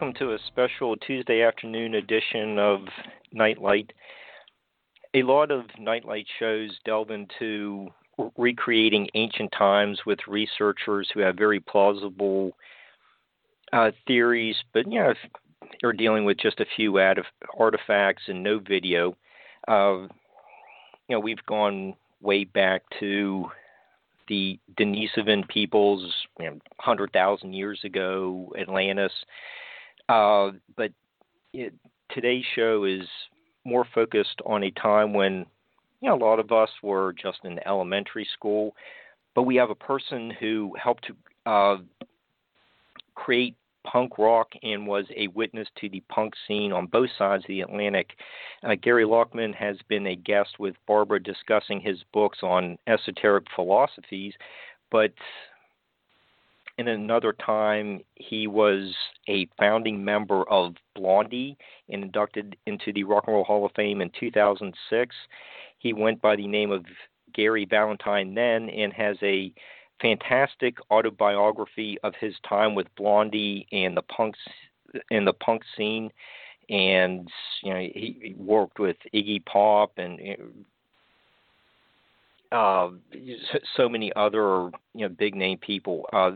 Welcome to a special Tuesday afternoon edition of Nightlight. A lot of Nightlight shows delve into recreating ancient times with researchers who have very plausible uh, theories, but you know, they're dealing with just a few artifacts and no video. Uh, you know, we've gone way back to the Denisovan peoples, you know, 100,000 years ago, Atlantis. Uh, but it, today's show is more focused on a time when you know a lot of us were just in elementary school, but we have a person who helped to uh, create punk rock and was a witness to the punk scene on both sides of the Atlantic. Uh, Gary Lachman has been a guest with Barbara discussing his books on esoteric philosophies, but in another time, he was a founding member of Blondie and inducted into the Rock and Roll Hall of Fame in 2006. He went by the name of Gary Valentine then and has a fantastic autobiography of his time with Blondie and the punks in the punk scene. And you know, he, he worked with Iggy Pop and uh, so many other you know big name people. Uh,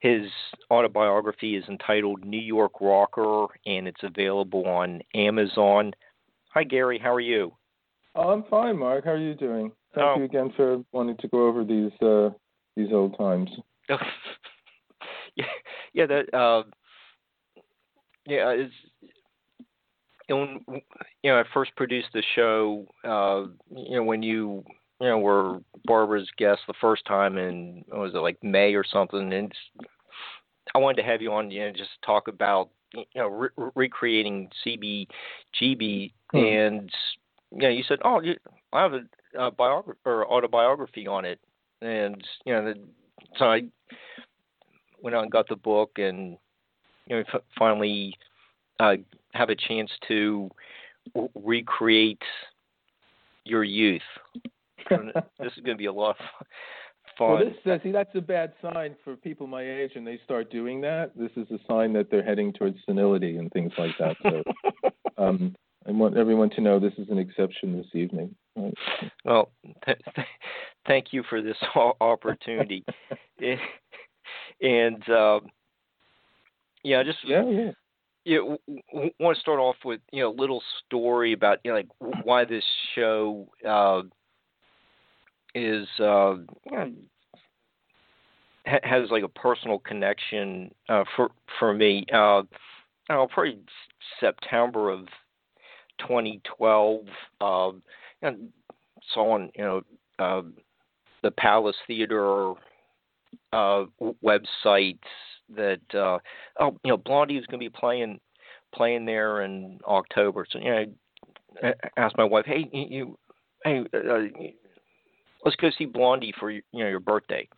his autobiography is entitled New York Rocker, and it's available on Amazon. Hi, Gary. How are you? Oh, I'm fine, Mark. How are you doing? Thank oh. you again for wanting to go over these uh, these old times. yeah, yeah. That uh, yeah is when you know I first produced the show. Uh, you know when you you know, we were Barbara's guest the first time in was it like May or something, and I wanted to have you on, you know, just talk about you know re- recreating CBGB, hmm. and you know, you said, oh, you, I have a, a biography or autobiography on it, and you know, the, so I went out and got the book, and you know, f- finally uh, have a chance to recreate your youth this is going to be a lot of fun. Well, this, uh, see, that's a bad sign for people my age, and they start doing that. This is a sign that they're heading towards senility and things like that. So, um, I want everyone to know this is an exception this evening. Right. Well, th- th- thank you for this opportunity. and uh, yeah, just yeah, yeah. Yeah, w- w- want to start off with you know a little story about you know like why this show uh, is uh, has like a personal connection uh, for for me. Uh, know, probably September of 2012. Uh, and saw on you know uh, the Palace Theater uh, website that uh, oh you know Blondie was going to be playing playing there in October. So you know, I asked my wife, hey you, hey uh, let's go see Blondie for you know your birthday.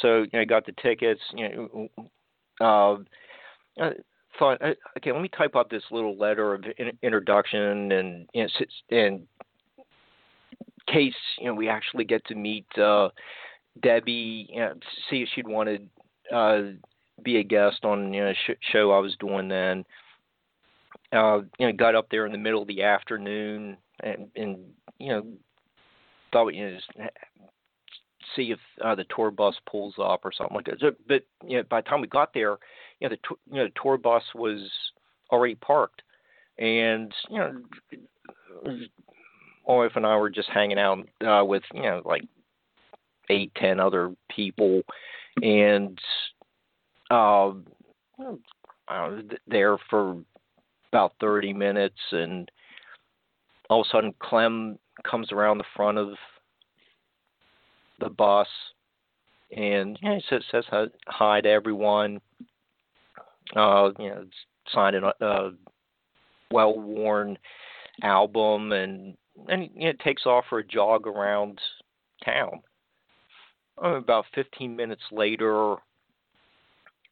So you know, I got the tickets. You know, uh, uh thought, uh, okay, let me type up this little letter of in- introduction and you know, and case you know we actually get to meet uh, Debbie, you know, see if she'd want to uh, be a guest on you know sh- show I was doing then. Uh, you know, got up there in the middle of the afternoon and and you know thought you know just see if uh, the tour bus pulls up or something like that. But you know, by the time we got there, you know, the you know the tour bus was already parked, and you know, my wife and I were just hanging out uh, with you know like eight, ten other people, and uh, I was there for about thirty minutes, and all of a sudden Clem comes around the front of the bus, and you know, says, says hi to everyone. Uh, you know, signed a well-worn album, and and you know, takes off for a jog around town. Uh, about 15 minutes later,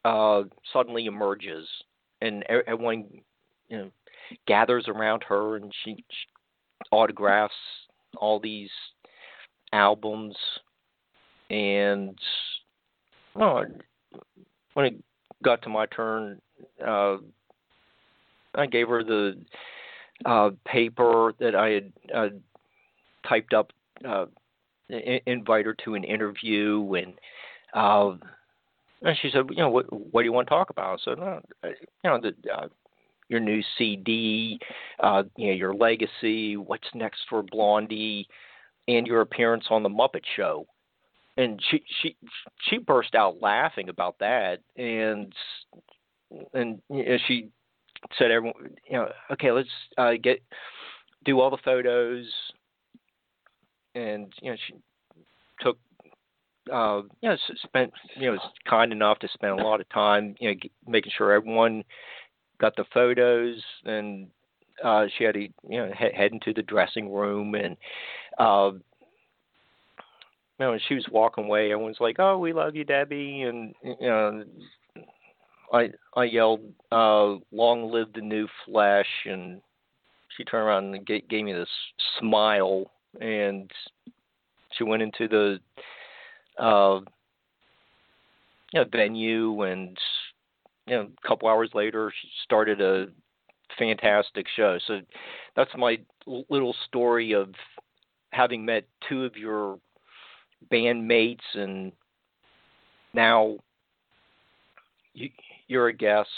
uh, suddenly emerges, and everyone you know gathers around her, and she, she autographs all these albums and oh, when it got to my turn, uh, I gave her the uh, paper that I had uh, typed up, uh, invite her to an interview, and uh, and she said, you know, what what do you want to talk about? So, no, you know, the uh, your new CD, uh, you know, your legacy, what's next for Blondie, and your appearance on the Muppet Show. And she she she burst out laughing about that and and you know, she said everyone you know okay let's uh get do all the photos. And you know she took uh you know spent you know was kind enough to spend a lot of time you know making sure everyone got the photos and uh she had to you know head, into the dressing room and uh you know, she was walking away, everyone's like, "Oh, we love you, Debbie," and you know, I I yelled, uh, "Long live the new flesh!" and she turned around and gave, gave me this smile, and she went into the uh, you know, venue, and you know, a couple hours later, she started a fantastic show. So that's my little story of having met two of your bandmates, and now you, you're a guest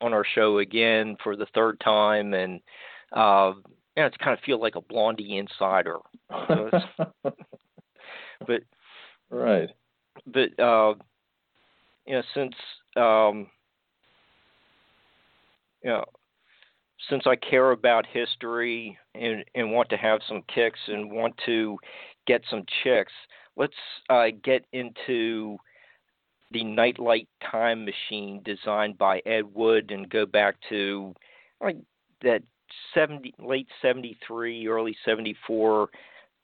on our show again for the third time, and uh, you know, it's kind of feel like a Blondie insider. So but right, but uh, you know, since um, you know, since I care about history and and want to have some kicks and want to get some chicks, let's uh, get into the Nightlight Time Machine designed by Ed Wood and go back to like that 70 late 73 early 74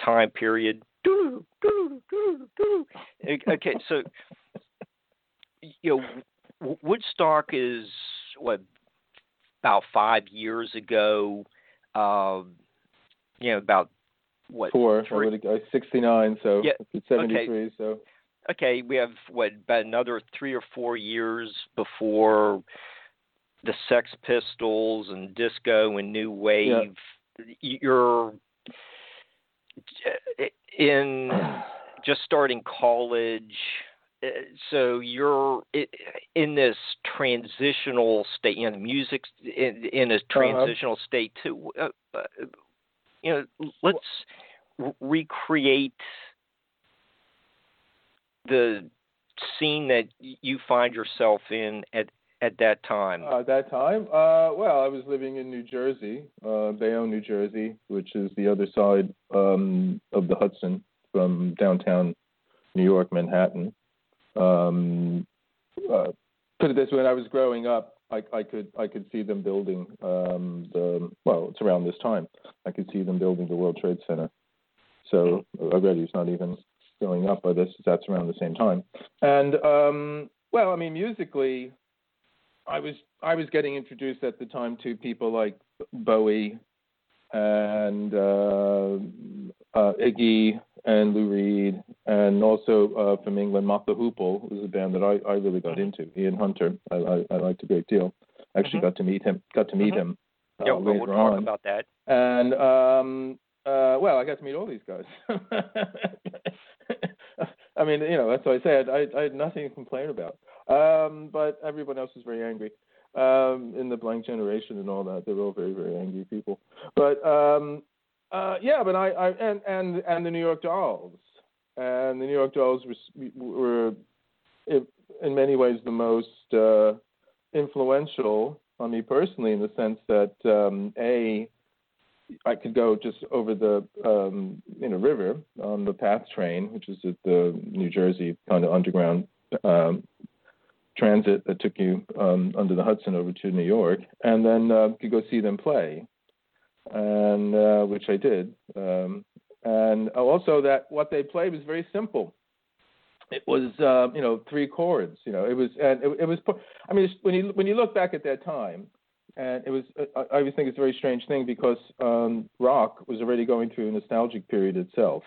time period. Okay so you know woodstock is what about five years ago uh, you know about what four? I would uh, sixty nine, so yeah, seventy three. Okay. So okay, we have what about another three or four years before the Sex Pistols and disco and new wave. Yeah. You're in just starting college so you're in this transitional state you know music in, in a uh-huh. transitional uh-huh. state too uh, uh, you know, let's r- recreate the scene that you find yourself in at at that time? Uh, at that time, uh, well, I was living in New Jersey, uh, Bayonne, New Jersey, which is the other side um, of the Hudson from downtown New York, Manhattan. Um, uh, put it this way: when I was growing up, I, I could I could see them building um, the well, it's around this time. I could see them building the World Trade Center. So already it's not even growing up, but this that's around the same time. And um, well, I mean, musically, I was I was getting introduced at the time to people like Bowie and uh, uh, Iggy and Lou Reed, and also uh, from England, the Hoople was a band that I, I really got mm-hmm. into. Ian Hunter, I, I, I liked a great deal. Actually, mm-hmm. got to meet him. Got to meet mm-hmm. him. Uh, yeah, well, we'll talk on. about that. And um, uh, well, I got to meet all these guys. I mean, you know, that's what I said. I, I had nothing to complain about. Um, but everyone else was very angry um, in the blank generation and all that. They were all very, very angry people. But um, uh, yeah, but I, I and and and the New York Dolls. And the New York Dolls were, were in many ways the most uh, influential on me personally in the sense that um, a I could go just over the um, you know river on the PATH train, which is at the New Jersey kind of underground um, transit that took you um, under the Hudson over to New York, and then uh, could go see them play, and uh, which I did. Um, and also that what they played was very simple. It was uh, you know three chords. You know it was and it, it was. I mean when you when you look back at that time, and it was I, I always think it's a very strange thing because um, rock was already going through a nostalgic period itself.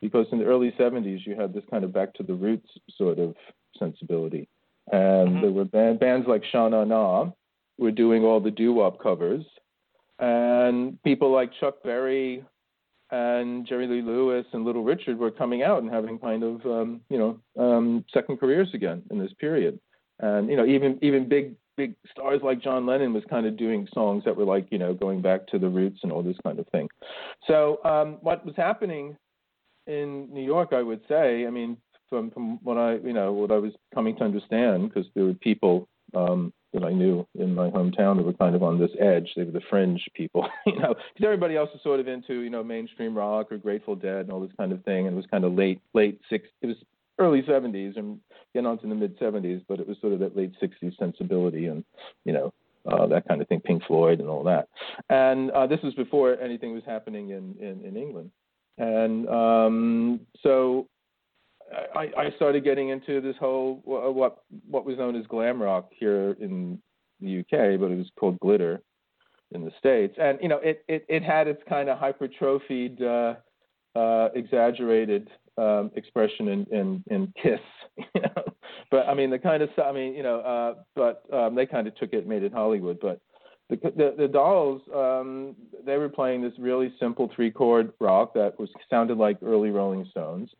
Because in the early 70s, you had this kind of back to the roots sort of sensibility and mm-hmm. there were band, bands like Sha Na Na were doing all the doo wop covers, and people like Chuck Berry and Jerry Lee Lewis and Little Richard were coming out and having kind of um, you know um, second careers again in this period, and you know even even big big stars like John Lennon was kind of doing songs that were like you know going back to the roots and all this kind of thing. So um, what was happening in New York, I would say, I mean, from from what I you know what I was coming to understand because there were people um, that I knew in my hometown that were kind of on this edge. They were the fringe people, you know, because everybody else was sort of into you know mainstream rock or Grateful Dead and all this kind of thing. And it was kind of late late six. It was early 70s and getting on to the mid 70s, but it was sort of that late 60s sensibility and you know uh, that kind of thing, Pink Floyd and all that. And uh, this was before anything was happening in in, in England. And um, so I, I started getting into this whole what what was known as glam rock here in the UK, but it was called glitter in the states. And you know, it it, it had its kind of hypertrophied, uh, uh, exaggerated um, expression in, in in Kiss. You know? But I mean, the kind of I mean, you know, uh, but um, they kind of took it, made it Hollywood. But the the, the Dolls, um, they were playing this really simple three chord rock that was sounded like early Rolling Stones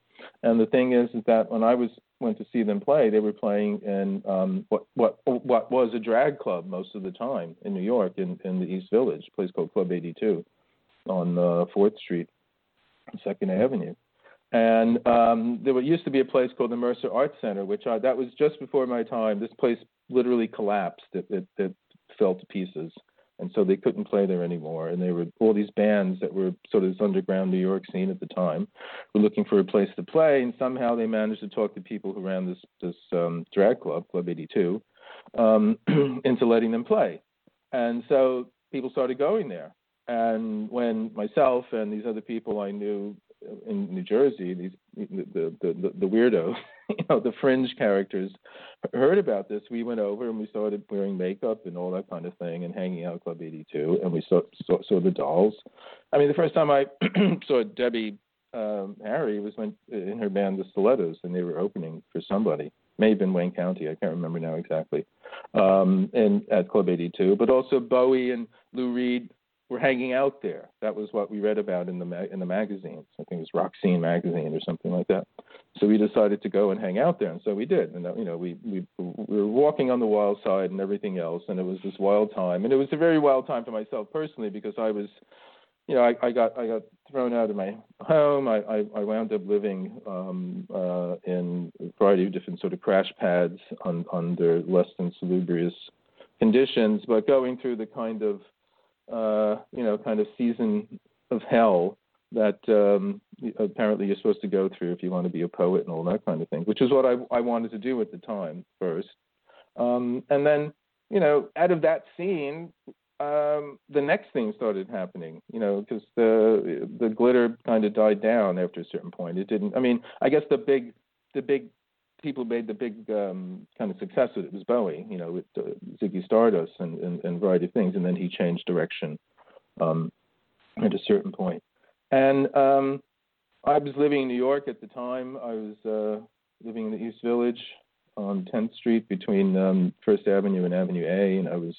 and the thing is, is that when I was went to see them play, they were playing in um, what what what was a drag club most of the time in New York, in in the East Village, a place called Club 82, on uh, Fourth Street, Second Avenue. And um, there used to be a place called the Mercer Arts Center, which I, that was just before my time. This place literally collapsed. It, it, it fell to pieces and so they couldn't play there anymore. And they were all these bands that were sort of this underground New York scene at the time were looking for a place to play, and somehow they managed to talk to people who ran this this um, drag club, Club 82, um, into letting them play. And so people started going there. And when myself and these other people I knew in New Jersey, these the the the, the weirdos, you know, the fringe characters, heard about this. We went over and we started wearing makeup and all that kind of thing, and hanging out at Club 82, and we saw saw, saw the dolls. I mean, the first time I saw Debbie um, Harry was when in her band the Stilettos, and they were opening for somebody. May have been Wayne County, I can't remember now exactly. Um, and at Club 82, but also Bowie and Lou Reed were hanging out there. That was what we read about in the ma- in the magazines. I think it was Scene magazine or something like that. So we decided to go and hang out there, and so we did. And you know, we we we were walking on the wild side and everything else, and it was this wild time. And it was a very wild time for myself personally because I was, you know, I, I got I got thrown out of my home. I I, I wound up living um, uh, in a variety of different sort of crash pads on, under less than salubrious conditions, but going through the kind of uh, you know, kind of season of hell that um, apparently you're supposed to go through if you want to be a poet and all that kind of thing, which is what I, I wanted to do at the time first. Um, and then, you know, out of that scene, um, the next thing started happening, you know, because the the glitter kind of died down after a certain point. It didn't. I mean, I guess the big the big people made the big um, kind of success with it was Bowie, you know, with uh, Ziggy Stardust and, and, and a variety of things, and then he changed direction um, at a certain point. And um, I was living in New York at the time. I was uh, living in the East Village on 10th Street between um, First Avenue and Avenue A, and I was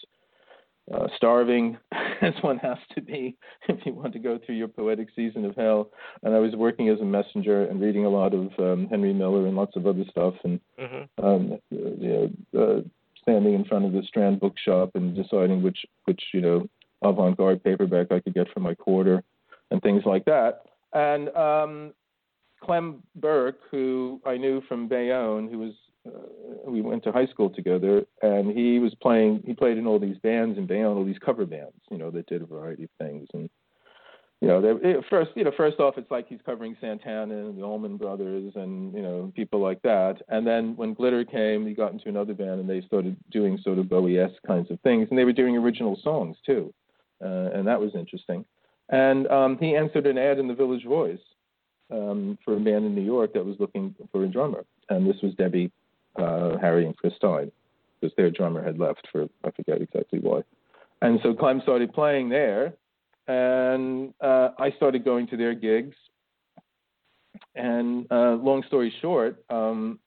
uh, starving, as one has to be if you want to go through your poetic season of hell. And I was working as a messenger and reading a lot of um, Henry Miller and lots of other stuff, and mm-hmm. um, you know, uh, standing in front of the Strand bookshop and deciding which which you know avant-garde paperback I could get for my quarter, and things like that. And um, Clem Burke, who I knew from Bayonne, who was we went to high school together, and he was playing. He played in all these bands and band all these cover bands, you know, that did a variety of things. And you know, they, first, you know, first off, it's like he's covering Santana and the Allman Brothers, and you know, people like that. And then when Glitter came, he got into another band, and they started doing sort of Bowie-esque kinds of things, and they were doing original songs too, uh, and that was interesting. And um, he answered an ad in the Village Voice um, for a band in New York that was looking for a drummer, and this was Debbie uh, Harry and Chris Stein, because their drummer had left for I forget exactly why. And so Clem started playing there, and uh, I started going to their gigs. And uh, long story short, um,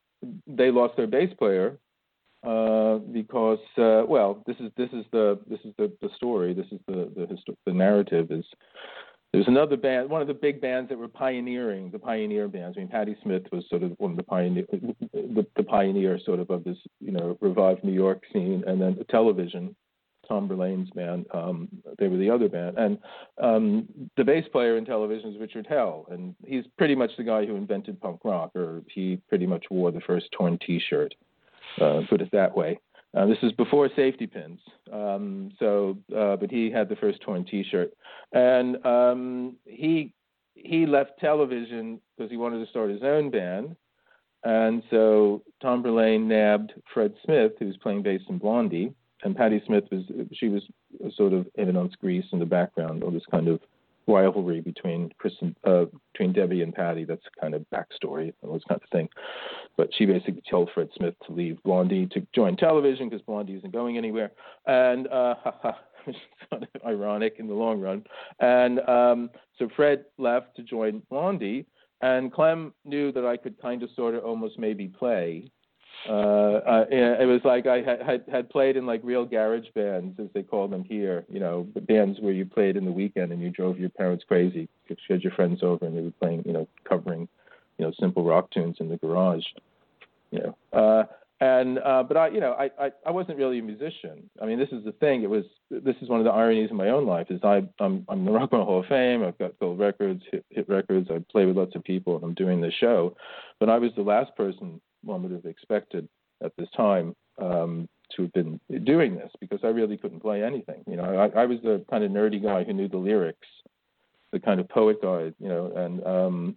they lost their bass player uh, because, uh, well, this is this is the this is the, the story. This is the the, histo- the narrative is there's another band, one of the big bands that were pioneering, the pioneer bands. I mean, Patti Smith was sort of one of the pioneer, the, the pioneer sort of of this, you know, revived New York scene. And then the Television, Tom Verlaine's band, um, they were the other band. And um, the bass player in Television is Richard Hell, and he's pretty much the guy who invented punk rock, or he pretty much wore the first torn T-shirt, uh, put it that way. Uh, this is before safety pins. Um, so, uh, but he had the first torn T-shirt, and um, he he left television because he wanted to start his own band. And so Tom Verlaine nabbed Fred Smith, who was playing bass in Blondie, and Patti Smith was she was sort of evidence Grease in the background, all this kind of rivalry between Chris and, uh, between Debbie and Patti. That's kind of backstory and those kind of thing. But she basically told Fred Smith to leave Blondie to join television because Blondie isn't going anywhere. And uh, which is kind of ironic in the long run. And um, so Fred left to join Blondie, and Clem knew that I could kind of, sort of, almost maybe play uh, uh, it was like I had, had played in like real garage bands, as they call them here. You know, the bands where you played in the weekend and you drove your parents crazy because you had your friends over and they were playing, you know, covering, you know, simple rock tunes in the garage. You know, uh, and uh, but I, you know, I, I I wasn't really a musician. I mean, this is the thing. It was this is one of the ironies in my own life is I I'm I'm the Rock and Roll Hall of Fame. I've got gold records, hit, hit records. I play with lots of people, and I'm doing this show. But I was the last person one would have expected at this time um, to have been doing this because I really couldn't play anything. You know, I, I was the kind of nerdy guy who knew the lyrics, the kind of poet guy, you know, and um,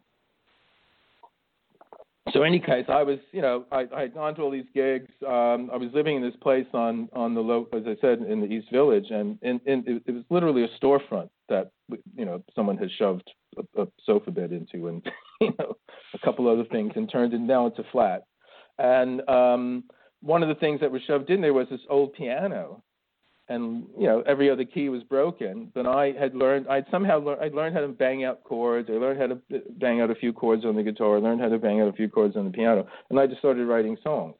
so in any case, I was, you know, I, I had gone to all these gigs. Um, I was living in this place on on the low, as I said, in the East Village, and, and, and it, it was literally a storefront that you know someone had shoved a, a sofa bed into, and you know, a couple other things, and turned it now into a flat. And um, one of the things that was shoved in there was this old piano, and you know every other key was broken. But I had learned, I'd somehow learned, I'd learned how to bang out chords. I learned how to bang out a few chords on the guitar. I learned how to bang out a few chords on the piano, and I just started writing songs.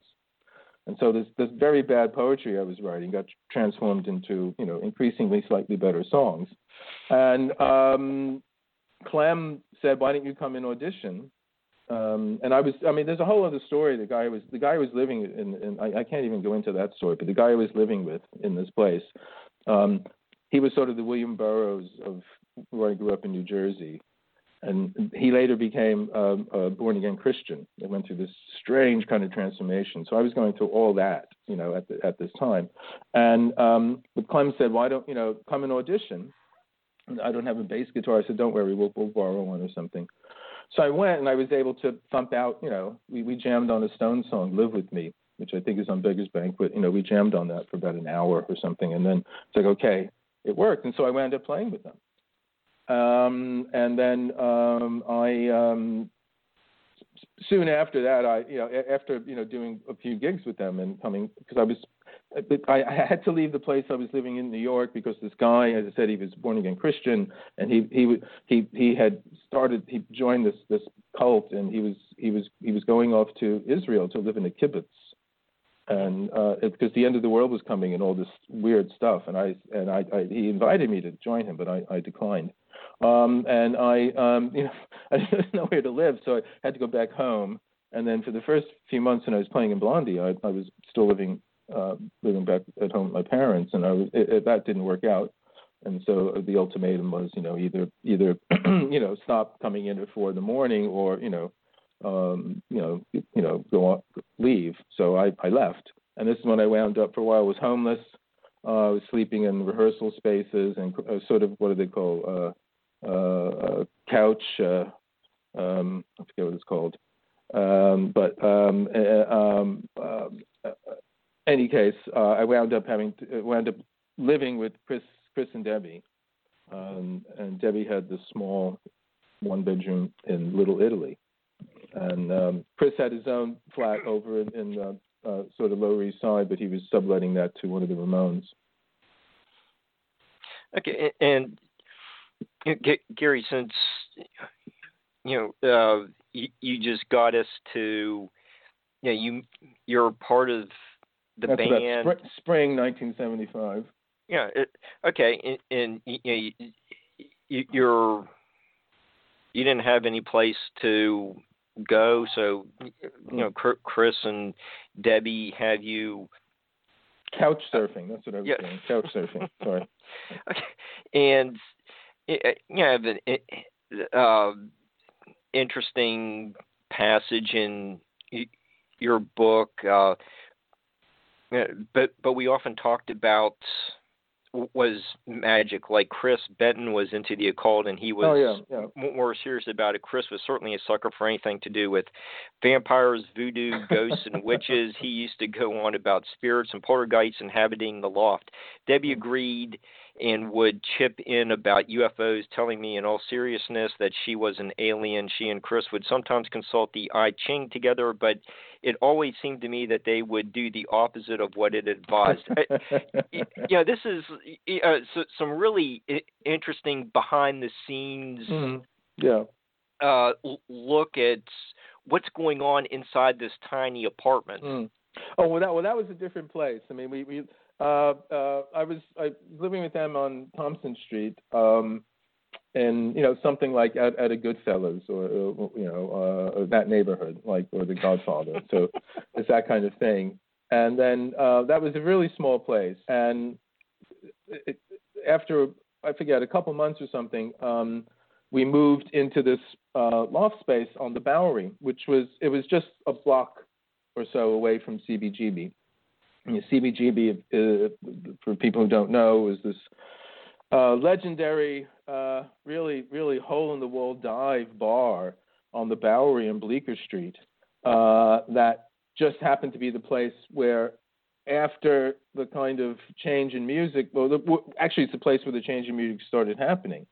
And so this this very bad poetry I was writing got transformed into you know increasingly slightly better songs. And um, Clem said, "Why don't you come and audition?" Um, and I was, I mean, there's a whole other story. The guy was, the guy was living in, in I, can't even go into that story, but the guy I was living with in this place, um, he was sort of the William Burroughs of where I grew up in New Jersey. And he later became um, a born again Christian. They went through this strange kind of transformation. So I was going through all that, you know, at the, at this time. And um, but Clem said, "Why don't you know come and audition?" I don't have a bass guitar. I said, "Don't worry, we'll, we'll borrow one or something." So I went and I was able to thump out, you know, we, we jammed on a Stone song, Live With Me, which I think is on Beggar's Banquet. You know, we jammed on that for about an hour or something. And then it's like, okay, it worked. And so I wound up playing with them. Um, and then um, I um, soon after that, I you know after you know doing a few gigs with them and coming because I was I, I had to leave the place I was living in New York because this guy, as I said, he was born again Christian, and he he he he had started he joined this this cult, and he was he was he was going off to Israel to live in a kibbutz, and uh, because the end of the world was coming and all this weird stuff, and I and I, I he invited me to join him, but I, I declined. Um, and I, um, you know, I didn't know where to live, so I had to go back home. And then for the first few months when I was playing in Blondie, I, I was still living uh, living back at home with my parents, and I was, it, it, that didn't work out. And so the ultimatum was, you know, either either you know stop coming in at four in the morning, or you know, um, you know, you know, go on, leave. So I, I left, and this is when I wound up for a while. I was homeless. Uh, I was sleeping in rehearsal spaces and uh, sort of what do they call uh, uh, couch. Uh, um, I forget what it's called. Um, but um, uh, um, uh, any case, uh, I wound up having to, wound up living with Chris, Chris and Debbie, um, and Debbie had this small one bedroom in Little Italy, and um, Chris had his own flat over in, in uh, uh, sort of Lower East Side, but he was subletting that to one of the Ramones. Okay, and Gary, since you know uh, you, you, just got us to, know, you you're part of the That's band. About spring 1975. Yeah. It, okay, and, and you, know, you, you're you didn't have any place to go, so you know Chris and Debbie had you couch surfing. That's what I was yeah. saying. Couch surfing. Sorry. Okay, and you yeah, the uh, interesting passage in your book. Uh, but but we often talked about was magic. Like Chris Benton was into the occult, and he was oh, yeah, yeah. more serious about it. Chris was certainly a sucker for anything to do with vampires, voodoo, ghosts, and witches. He used to go on about spirits and poltergeists inhabiting the loft. Debbie mm. agreed and would chip in about UFOs, telling me in all seriousness that she was an alien. She and Chris would sometimes consult the I Ching together, but it always seemed to me that they would do the opposite of what it advised. yeah, this is uh, so, some really interesting behind the scenes. Mm, yeah. Uh, look at what's going on inside this tiny apartment. Mm. Oh well, that well that was a different place. I mean, we we uh, uh, I was I, living with them on Thompson Street, um, and you know something like at, at a Goodfellas or, or you know uh, that neighborhood, like or The Godfather. so it's that kind of thing. And then uh, that was a really small place, and it, after I forget a couple months or something, um, we moved into this uh, loft space on the Bowery, which was it was just a block or so away from CBGB. CBGB, uh, for people who don't know, is this uh, legendary, uh, really, really hole in the wall dive bar on the Bowery and Bleecker Street uh, that just happened to be the place where, after the kind of change in music, well, the, actually, it's the place where the change in music started happening,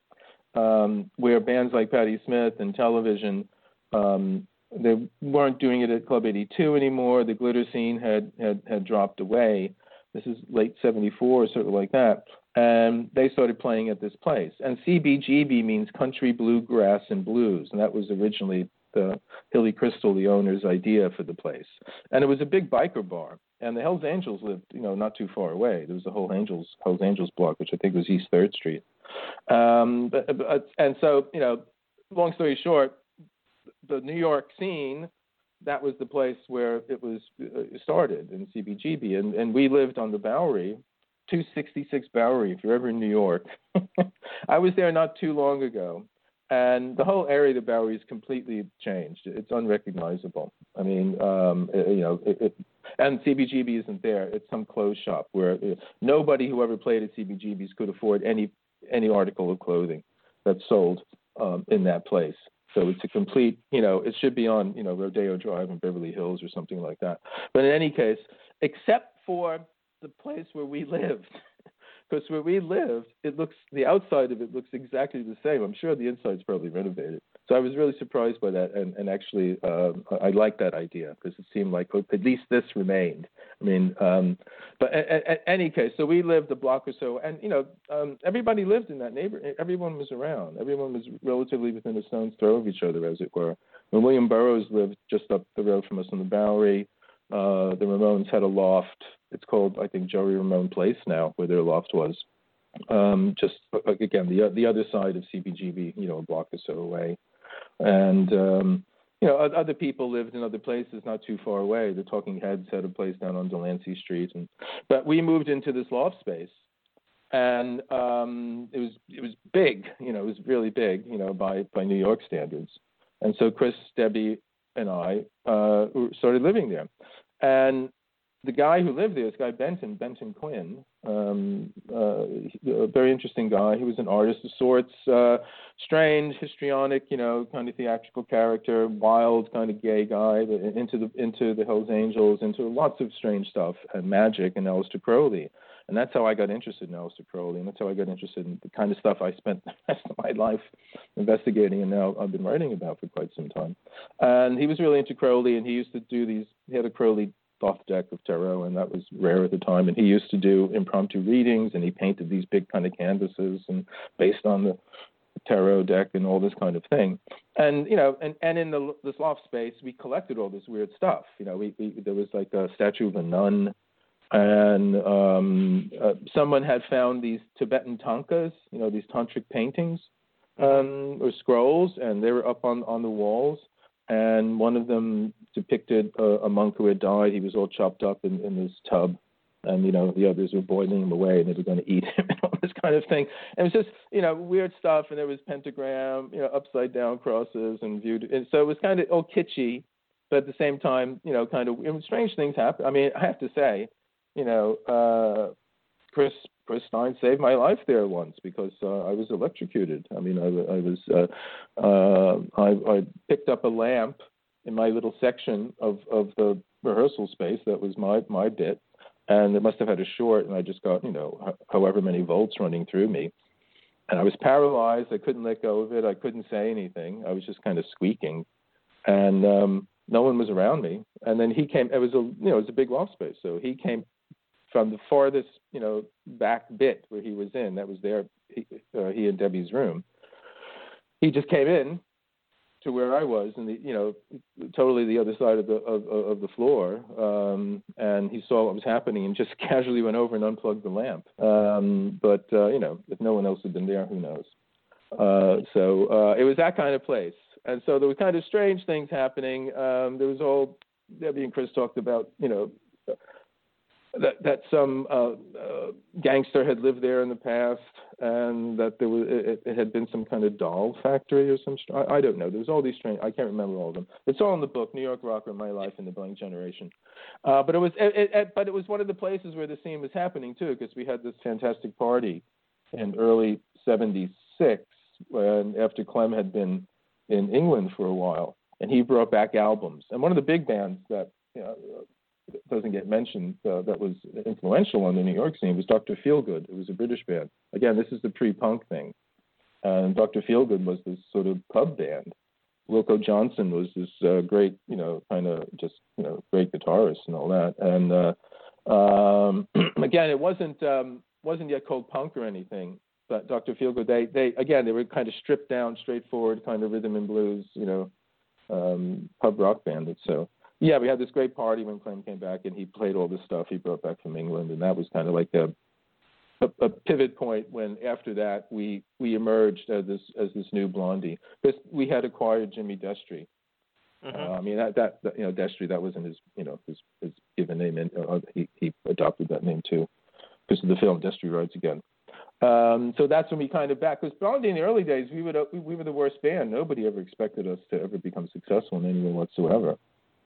um, where bands like Patti Smith and Television um, they weren't doing it at Club 82 anymore. The glitter scene had had had dropped away. This is late '74, sort of like that. And they started playing at this place. And CBGB means Country Bluegrass and Blues, and that was originally the Hilly Kristal, the owner's idea for the place. And it was a big biker bar. And the Hells Angels lived, you know, not too far away. There was a whole Angels Hells Angels block, which I think was East Third Street. Um, but, but, and so, you know, long story short, the New York scene, that was the place where it was uh, started in CBGB, and and we lived on the Bowery, 266 Bowery. If you're ever in New York, I was there not too long ago, and the whole area of the Bowery is completely changed. It's unrecognizable. I mean, um, it, you know, it, it, and CBGB isn't there. It's some clothes shop where uh, nobody who ever played at CBGB's could afford any any article of clothing that's sold um, in that place. So it's a complete, you know, it should be on, you know, Rodeo Drive in Beverly Hills or something like that. But in any case, except for the place where we lived, because where we lived, it looks the outside of it looks exactly the same. I'm sure the inside's probably renovated. So I was really surprised by that, and, and actually uh, I liked that idea because it seemed like at least this remained. I mean, um, but at, any case, so we lived a block or so, and you know, um, everybody lived in that neighborhood. Everyone was around. Everyone was relatively within a stone's throw of each other, as it were. When William Burroughs lived just up the road from us on the Bowery, uh, the Ramones had a loft. It's called, I think, Joey Ramone Place now, where their loft was. Um, just again, the the other side of CBGB, you know, a block or so away, and um, you know, other people lived in other places not too far away. The Talking Heads had a place down on Delancey Street, and but we moved into this loft space, and um, it was it was big. You know, it was really big. You know, by by New York standards. And so Chris, Debbie, and I uh, started living there. And the guy who lived there, this guy Benton, Benton Quinn, um, uh, a very interesting guy. He was an artist of sorts, uh, strange, histrionic, you know, kind of theatrical character, wild, kind of gay guy, into the into the Hell's Angels, into lots of strange stuff and magic, and Aleister Crowley. And that's how I got interested in Aleister Crowley, and that's how I got interested in the kind of stuff I spent the rest of my life investigating, and now I've been writing about for quite some time. And he was really into Crowley, and he used to do these. He had a Crowley Thoth deck of tarot, and that was rare at the time. And he used to do impromptu readings, and he painted these big kind of canvases, and based on the tarot deck and all this kind of thing. And you know, and and in the this loft space, we collected all this weird stuff. You know, we, we there was like a statue of a nun and um, uh, someone had found these Tibetan tankas, you know, these tantric paintings um, or scrolls, and they were up on on the walls. And one of them depicted a, a monk who had died. He was all chopped up in, in this tub, and you know the others were boiling him away, and they were going to eat him, and all this kind of thing. And it was just you know weird stuff, and there was pentagram, you know, upside down crosses, and viewed. And so it was kind of all kitschy, but at the same time, you know, kind of strange things happen. I mean, I have to say, you know, uh, Chris Chris Stein saved my life there once because uh, I was electrocuted. I mean, I, I was uh, uh, I, I picked up a lamp in my little section of of the rehearsal space that was my my bit, and it must have had a short, and I just got you know however many volts running through me, and I was paralyzed. I couldn't let go of it. I couldn't say anything. I was just kind of squeaking, and um, no one was around me. And then he came. It was a you know it was a big loft space, so he came from the farthest, you know, back bit where he was in, that was there, he, uh, he and Debbie's room. He just came in to where I was, and the, you know, totally the other side of the of, of the floor, um, and he saw what was happening and just casually went over and unplugged the lamp. Um, but uh, you know, if no one else had been there, who knows? Uh, so uh, it was that kind of place, and so there were kind of strange things happening. Um, there was all Debbie and Chris talked about, you know, that that some uh, uh, gangster had lived there in the past, and that there was it, it had been some kind of doll factory or some. I, I don't know. There was all these strange. I can't remember all of them. It's all in the book, New York Rocker: My Life in the Blank Generation. Uh, but it was it, it, but it was one of the places where the scene was happening too, because we had this fantastic party in early '76 when after Clem had been in England for a while, and he brought back albums. And one of the big bands that you know, doesn't get mentioned uh, that was influential on the New York scene was Dr. Feelgood. It was a British band. Again, this is the pre-punk thing, and Dr. Feelgood was this sort of pub band. Wilko Johnson was this uh, great, you know, kind of just you know great guitarist and all that. And uh, um, again, it wasn't um, wasn't yet called punk or anything. But Dr. Feelgood, they they again they were kind of stripped down, straightforward kind of rhythm and blues, you know, um, pub rock band. So yeah, we had this great party when Clem came back, and he played all this stuff he brought back from England, and that was kind of like a, a, a pivot point. When after that, we we emerged as this as this new Blondie because we had acquired Jimmy Destri. Mm-hmm. Uh, I mean that, that, you know Destri that wasn't his you know his his given name, and uh, he he adopted that name too because of the film Destry Rides Again. Um, so that's when we kind of back because Blondie in the early days we would we, we were the worst band. Nobody ever expected us to ever become successful in any way whatsoever.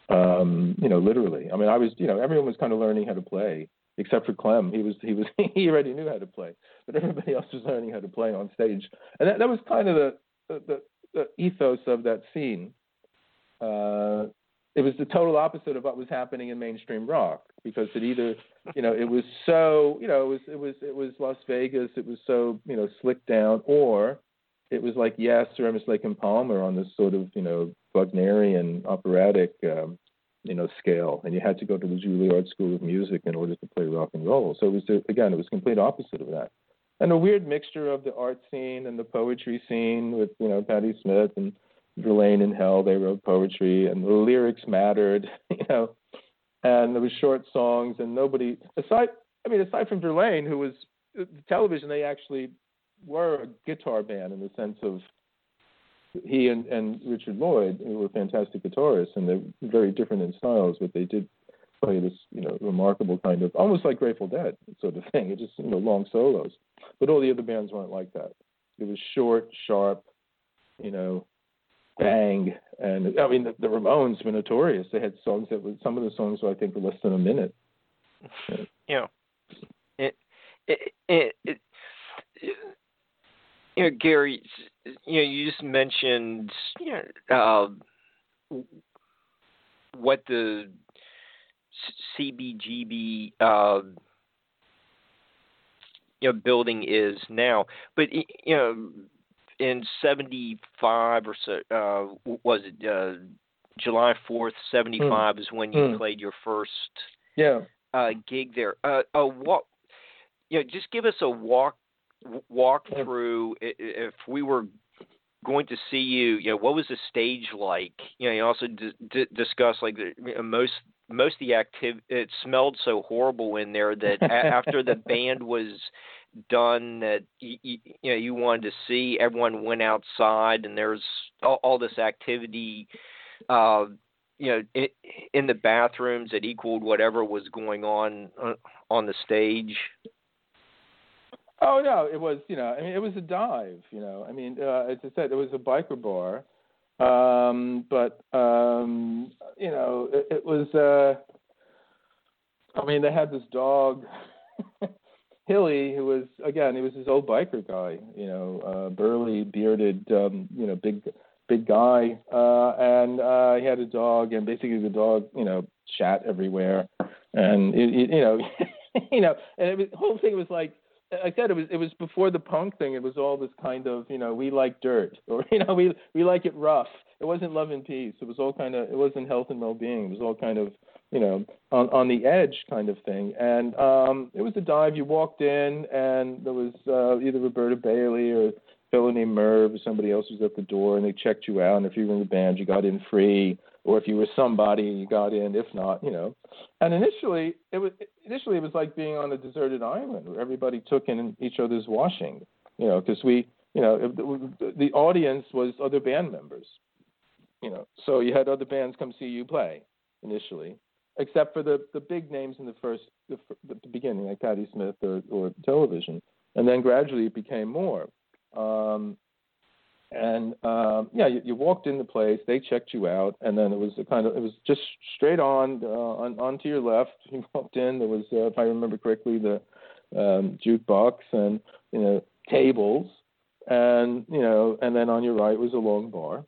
Um, you know, literally. I mean, I was, you know, everyone was kind of learning how to play, except for Clem. He was, he was, he already knew how to play, but everybody else was learning how to play on stage, and that, that was kind of the, the, the ethos of that scene. Uh, it was the total opposite of what was happening in mainstream rock because it either, you know, it was so, you know, it was, it was, it was Las Vegas. It was so, you know, slicked down, or it was like Yes or Emerson Lake and Palmer on this sort of you know Wagnerian operatic um, you know scale, and you had to go to the Juilliard School of Music in order to play rock and roll. So it was again, it was complete opposite of that, and a weird mixture of the art scene and the poetry scene with you know Patti Smith and Verlaine and Hell. They wrote poetry, and the lyrics mattered, you know, and there was short songs, and nobody aside. I mean, aside from Verlaine, who was uh, television, they actually were a guitar band in the sense of he and, and Richard Lloyd, who were fantastic guitarists, and they're very different in styles, but they did play this, you know, remarkable kind of almost like Grateful Dead sort of thing. It just, you know, long solos. But all the other bands weren't like that. It was short, sharp, you know, bang. And I mean, the, the Ramones were notorious. They had songs that were some of the songs were I think were less than a minute. Yeah. It, it, it, it, you know, Gary, you know, you just mentioned, you know, uh, what the CBGB, uh, you know, building is now, but you know, in '75 or so, uh, was it uh, July 4th, '75 mm. is when you mm. played your first yeah uh, gig there. Uh, uh, what, you know, just give us a walk walk through if we were going to see you, you know, what was the stage like? You know, you also d- d- discuss like the, most most of the activity. It smelled so horrible in there that a- after the band was done, that you, you, you know you wanted to see. Everyone went outside, and there's all, all this activity. Uh, you know, in, in the bathrooms that equaled whatever was going on uh, on the stage. Oh no, it was you know I mean it was a dive you know. I mean uh, as I said it was a biker bar, um, but um, you know it, it was uh, I mean they had this dog Hilly who was again he was this old biker guy you know uh, burly bearded um, you know big big guy. Uh, and uh, he had a dog and basically the dog you know shat everywhere. And it, it, you know you know and the whole thing was like I said it was it was before the punk thing. It was all this kind of you know we like dirt or you know we we like it rough. It wasn't love and peace. It was all kind of it wasn't health and well being. It was all kind of you know on on the edge kind of thing. And um, it was a dive. You walked in and there was uh, either Roberta Bailey or fellow named Merv or somebody else was at the door and they checked you out. And if you were in the band, you got in free or if you were somebody, you got in. If not, you know. And initially, it was initially it was like being on a deserted island where everybody took in each other's washing, you know, because we, you know, the, the audience was other band members, you know, so you had other bands come see you play initially, except for the the big names in the first the, the beginning, like Patti Smith or or television, and then gradually it became more. Um, and um, yeah, you, you walked in the place, they checked you out, and then it was a kind of it was just straight on uh, on onto your left. You walked in. There was, uh, if I remember correctly, the um, jukebox and you know tables, and you know, and then on your right was a long bar,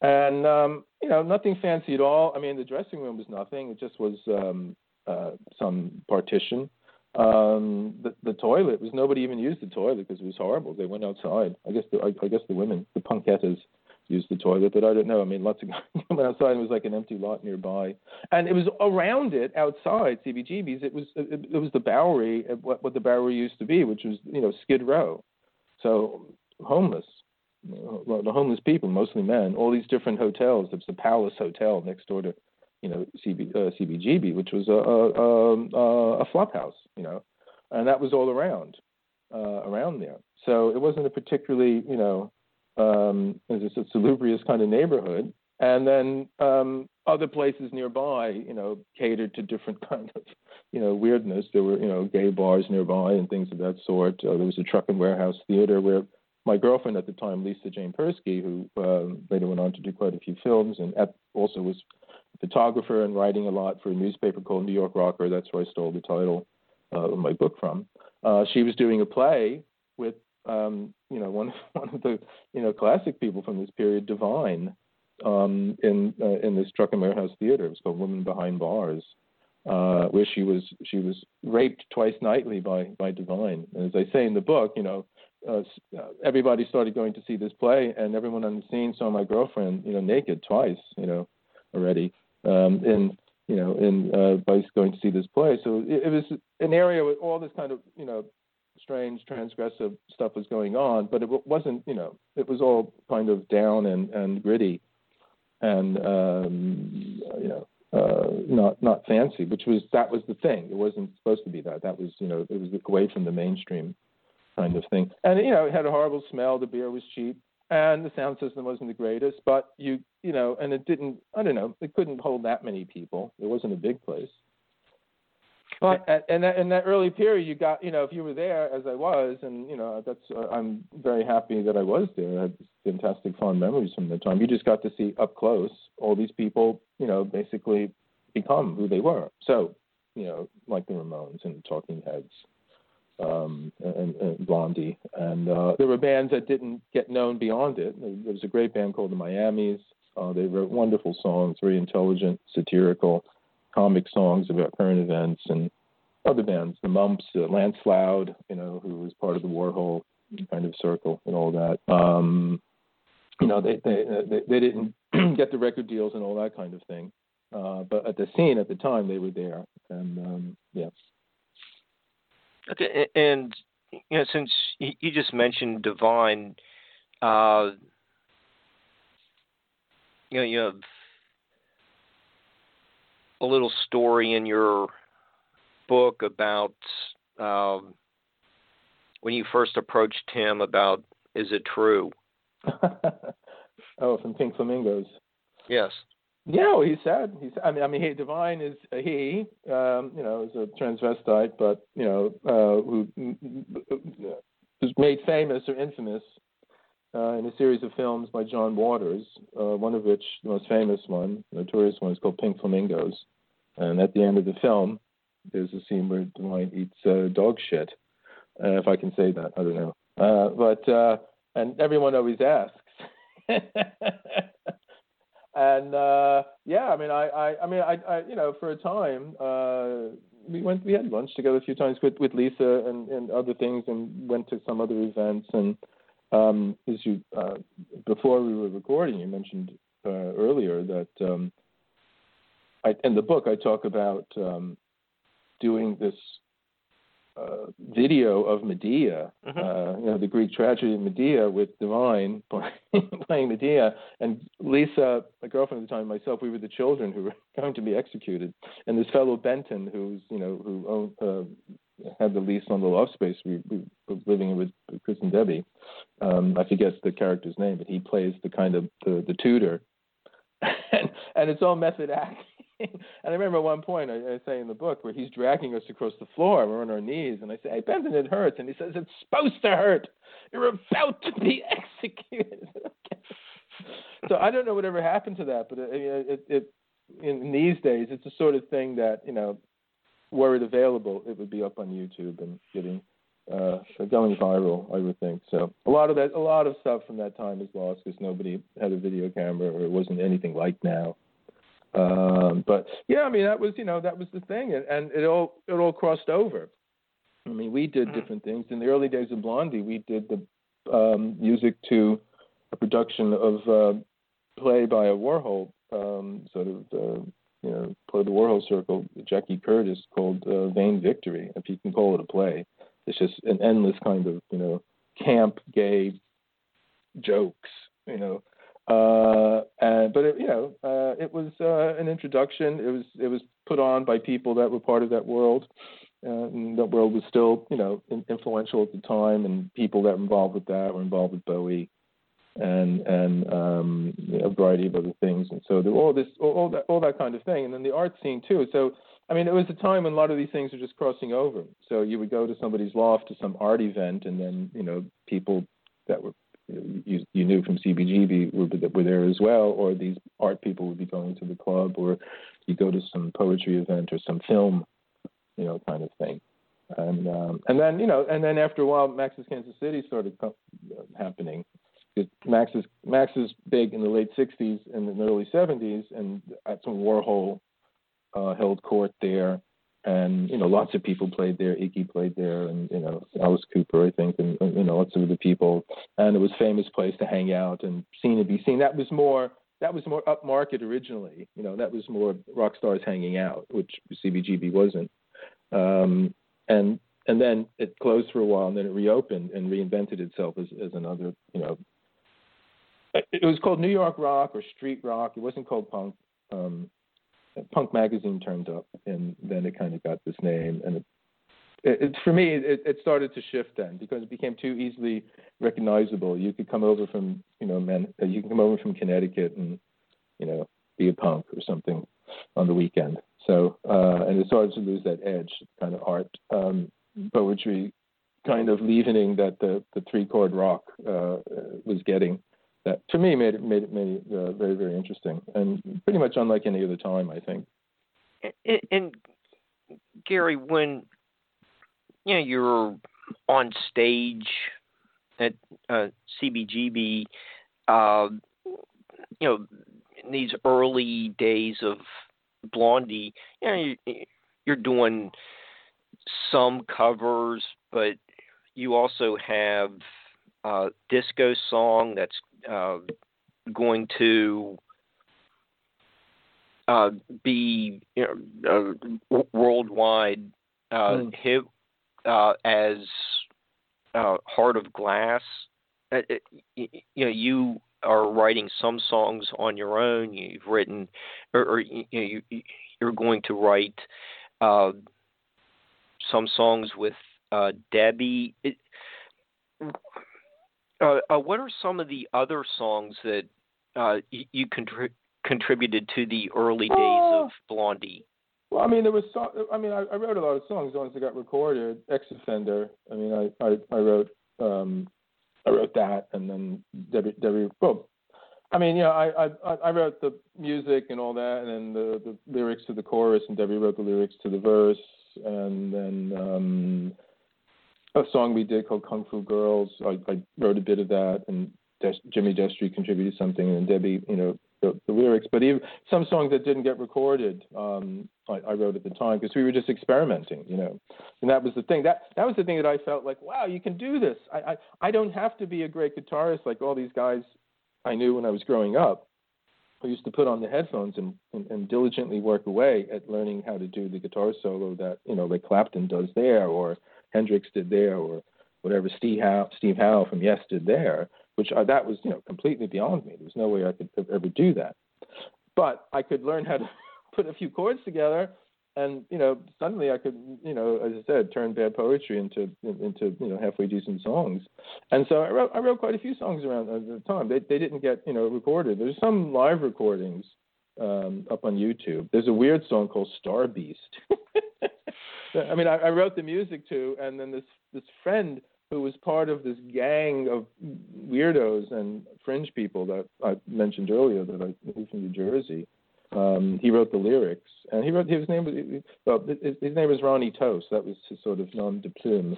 and um, you know nothing fancy at all. I mean, the dressing room was nothing. It just was um, uh, some partition um, the, the toilet was nobody even used the toilet because it was horrible. They went outside. I guess the I, I guess the women, the punkettas, used the toilet, but I don't know. I mean, lots of guys went outside. It was like an empty lot nearby, and it was around it outside CBGB's. It was it, it was the Bowery, uh, what what the Bowery used to be, which was you know Skid Row, so homeless. The homeless people, mostly men, all these different hotels. There's the Palace Hotel next door to you know, CB, uh, CBGB, which was a, a, a, a flop house, you know, and that was all around, uh, around there. So it wasn't a particularly, you know, um, as a salubrious kind of neighborhood. And then um, other places nearby, you know, catered to different kind of, you know, weirdness. There were, you know, gay bars nearby and things of that sort. Uh, there was a truck and warehouse theater where my girlfriend at the time, Lisa Jane Persky, who um, later went on to do quite a few films and at, also was photographer and writing a lot for a newspaper called New York Rocker. That's where I stole the title uh, of my book from. Uh, she was doing a play with um, you know one one of the you know classic people from this period, Divine, um, in uh, in this truck and warehouse theater. It was called Women Behind Bars, uh, where she was she was raped twice nightly by by Divine. And as I say in the book, you know uh, uh, everybody started going to see this play, and everyone on the scene saw my girlfriend, you know, naked twice, you know, already, um, in you know, in uh, by going to see this play. So it, it was an area with all this kind of, you know, strange transgressive stuff was going on, but it wasn't, you know, it was all kind of down and and gritty, and um, you know, uh, not not fancy, which was that was the thing. It wasn't supposed to be that. That was you know it was away from the mainstream kind of thing. And you know, it had a horrible smell. The beer was cheap, and the sound system wasn't the greatest. But you you know, and it didn't. I don't know. It couldn't hold that many people. It wasn't a big place. But at, in that in that early period, you got you know if you were there as I was, and you know that's uh, I'm very happy that I was there. I had fantastic fond memories from the time. You just got to see up close all these people, you know, basically become who they were. So you know, like the Ramones and Talking Heads, um, and, and Blondie, and uh, there were bands that didn't get known beyond it. There was a great band called the Miamis. Uh, they wrote wonderful songs, very intelligent, satirical, comic songs about current events, and other bands, the Mumps, uh, Lance Loud, you know, who was part of the Warhol kind of circle and all that. Um, you know, they they they, they didn't get the record deals and all that kind of thing. Uh, but at the scene at the time, they were there, and um, yeah. Okay, and you know, since you just mentioned Divine, uh, you know, you have a little story in your book about um, when you first approached him about "Is it true?" oh, from Pink Flamingos. Yes. Yeah, he said. He said. I mean, I mean, he, Divine is a he. Um, you know, is a transvestite, but you know, uh, who was made famous or infamous uh, in a series of films by John Waters. Uh, one of which, the most famous one, notorious one, is called Pink Flamingos. And at the end of the film, there's a scene where Divine eats uh, dog shit. Uh, if I can say that, I don't know. Uh, but uh, and everyone always asks. and uh, yeah, I mean, I, I, I mean, I, I, you know, for a time, uh, we went, we had lunch together a few times with with Lisa and and other things, and went to some other events. And um, as you uh, before we were recording, you mentioned uh, earlier that um, I, in the book I talk about um, doing this uh, video of Medea, mm-hmm. uh, you know, the Greek tragedy of Medea with Divine playing Medea, and Lisa, my girlfriend at the time, and myself, we were the children who were going to be executed, and this fellow Benton, who's you know who owned, uh, had the lease on the loft space, we, we were living with Chris and Debbie. Um, I forget the character's name, but he plays the kind of the, the tutor, and, and it's all method acting I remember one point I, I say in the book where he's dragging us across the floor, we're on our knees, and I say, "Hey, Benton, it hurts," and he says, "It's supposed to hurt. You're about to be executed." so I don't know whatever happened to that, but it, it, it in these days it's the sort of thing that you know, were it available, it would be up on YouTube and getting uh, going viral, I would think. So a lot of that, a lot of stuff from that time is lost because nobody had a video camera or it wasn't anything like now. Um, but yeah, I mean that was you know that was the thing, and, and it all it all crossed over. I mean, we did mm-hmm. different things in the early days of Blondie. We did the um, music to a production of uh, play by a Warhol um, sort of uh, you know play the Warhol Circle, Jackie Curtis called uh, Vain Victory, if you can call it a play. It's just an endless kind of you know camp gay jokes, you know, uh, and, but it, you know, uh, it was uh, an introduction. It was it was put on by people that were part of that world. Uh, and that world was still, you know, in, influential at the time, and people that were involved with that were involved with Bowie, and and um, a variety of other things. And so there all this, all, all that, all that kind of thing, and then the art scene too. So I mean, it was a time when a lot of these things were just crossing over. So you would go to somebody's loft to some art event, and then you know people that were you, you knew from CBGB were, were there as well, or these art people would be going to the club, or you go to some poetry event or some film, you know, kind of thing. And um, and then you know, and then after a while, Max's Kansas City started happening. Max is Max is big in the late '60s and the early '70s, and that's when Warhol uh, held court there. And you know lots of people played there. Iggy played there, and you know Alice Cooper, I think, and you know lots of other people. And it was a famous place to hang out and seen and be seen. That was more that was more upmarket originally. You know that was more rock stars hanging out, which CBGB wasn't. Um, and and then it closed for a while, and then it reopened and reinvented itself as as another you know. It was called New York Rock or Street Rock. It wasn't called punk. Um, Punk magazine turned up, and then it kind of got this name. And it, it, it for me, it, it started to shift then because it became too easily recognizable. You could come over from, you know, men, you can come over from Connecticut and, you know, be a punk or something on the weekend. So, uh, and it started to lose that edge, kind of art, um, poetry, kind of leavening that the the three chord rock uh, was getting that to me made it made it made it uh, very very interesting and pretty much unlike any other time I think. And, and Gary, when you know you're on stage at uh, CBGB, uh, you know in these early days of Blondie, you know you, you're doing some covers, but you also have uh, disco song that's uh, going to uh, be you know, uh, worldwide mm. hit uh, as Heart of Glass. It, you know, you are writing some songs on your own. You've written, or, or you know, you, you're going to write some songs with Debbie. It, uh, uh, what are some of the other songs that uh, you, you contri- contributed to the early days of Blondie? Well, I mean, there was. So- I mean, I, I, wrote a lot of songs. The ones that got recorded, Ex Offender. I mean, I I, I wrote um, I wrote that, and then Debbie Debbie. Well, I mean, yeah, I I I wrote the music and all that, and then the the lyrics to the chorus, and Debbie wrote the lyrics to the verse, and then um, a song we did called Kung Fu Girls. I, I wrote a bit of that, and Des- Jimmy Destry contributed something, and Debbie, you know, the, the lyrics. But even some songs that didn't get recorded, um, I, I wrote at the time because we were just experimenting, you know. And that was the thing. That that was the thing that I felt like, wow, you can do this. I I, I don't have to be a great guitarist like all these guys I knew when I was growing up. I used to put on the headphones and, and, and diligently work away at learning how to do the guitar solo that you know like Clapton does there, or Hendrix did there, or whatever Steve Howe, Steve Howe from Yes did there, which I, that was you know completely beyond me. There was no way I could ever do that. But I could learn how to put a few chords together, and you know suddenly I could you know as I said turn bad poetry into into you know halfway decent songs. And so I wrote I wrote quite a few songs around at the time. They they didn't get you know recorded. There's some live recordings um, up on YouTube. There's a weird song called Star Beast. I mean, I, I wrote the music to, and then this this friend who was part of this gang of weirdos and fringe people that I mentioned earlier that I moved from New Jersey. Um, he wrote the lyrics, and he wrote his name was well, his, his name was Ronnie Toast. That was his sort of nom de plume.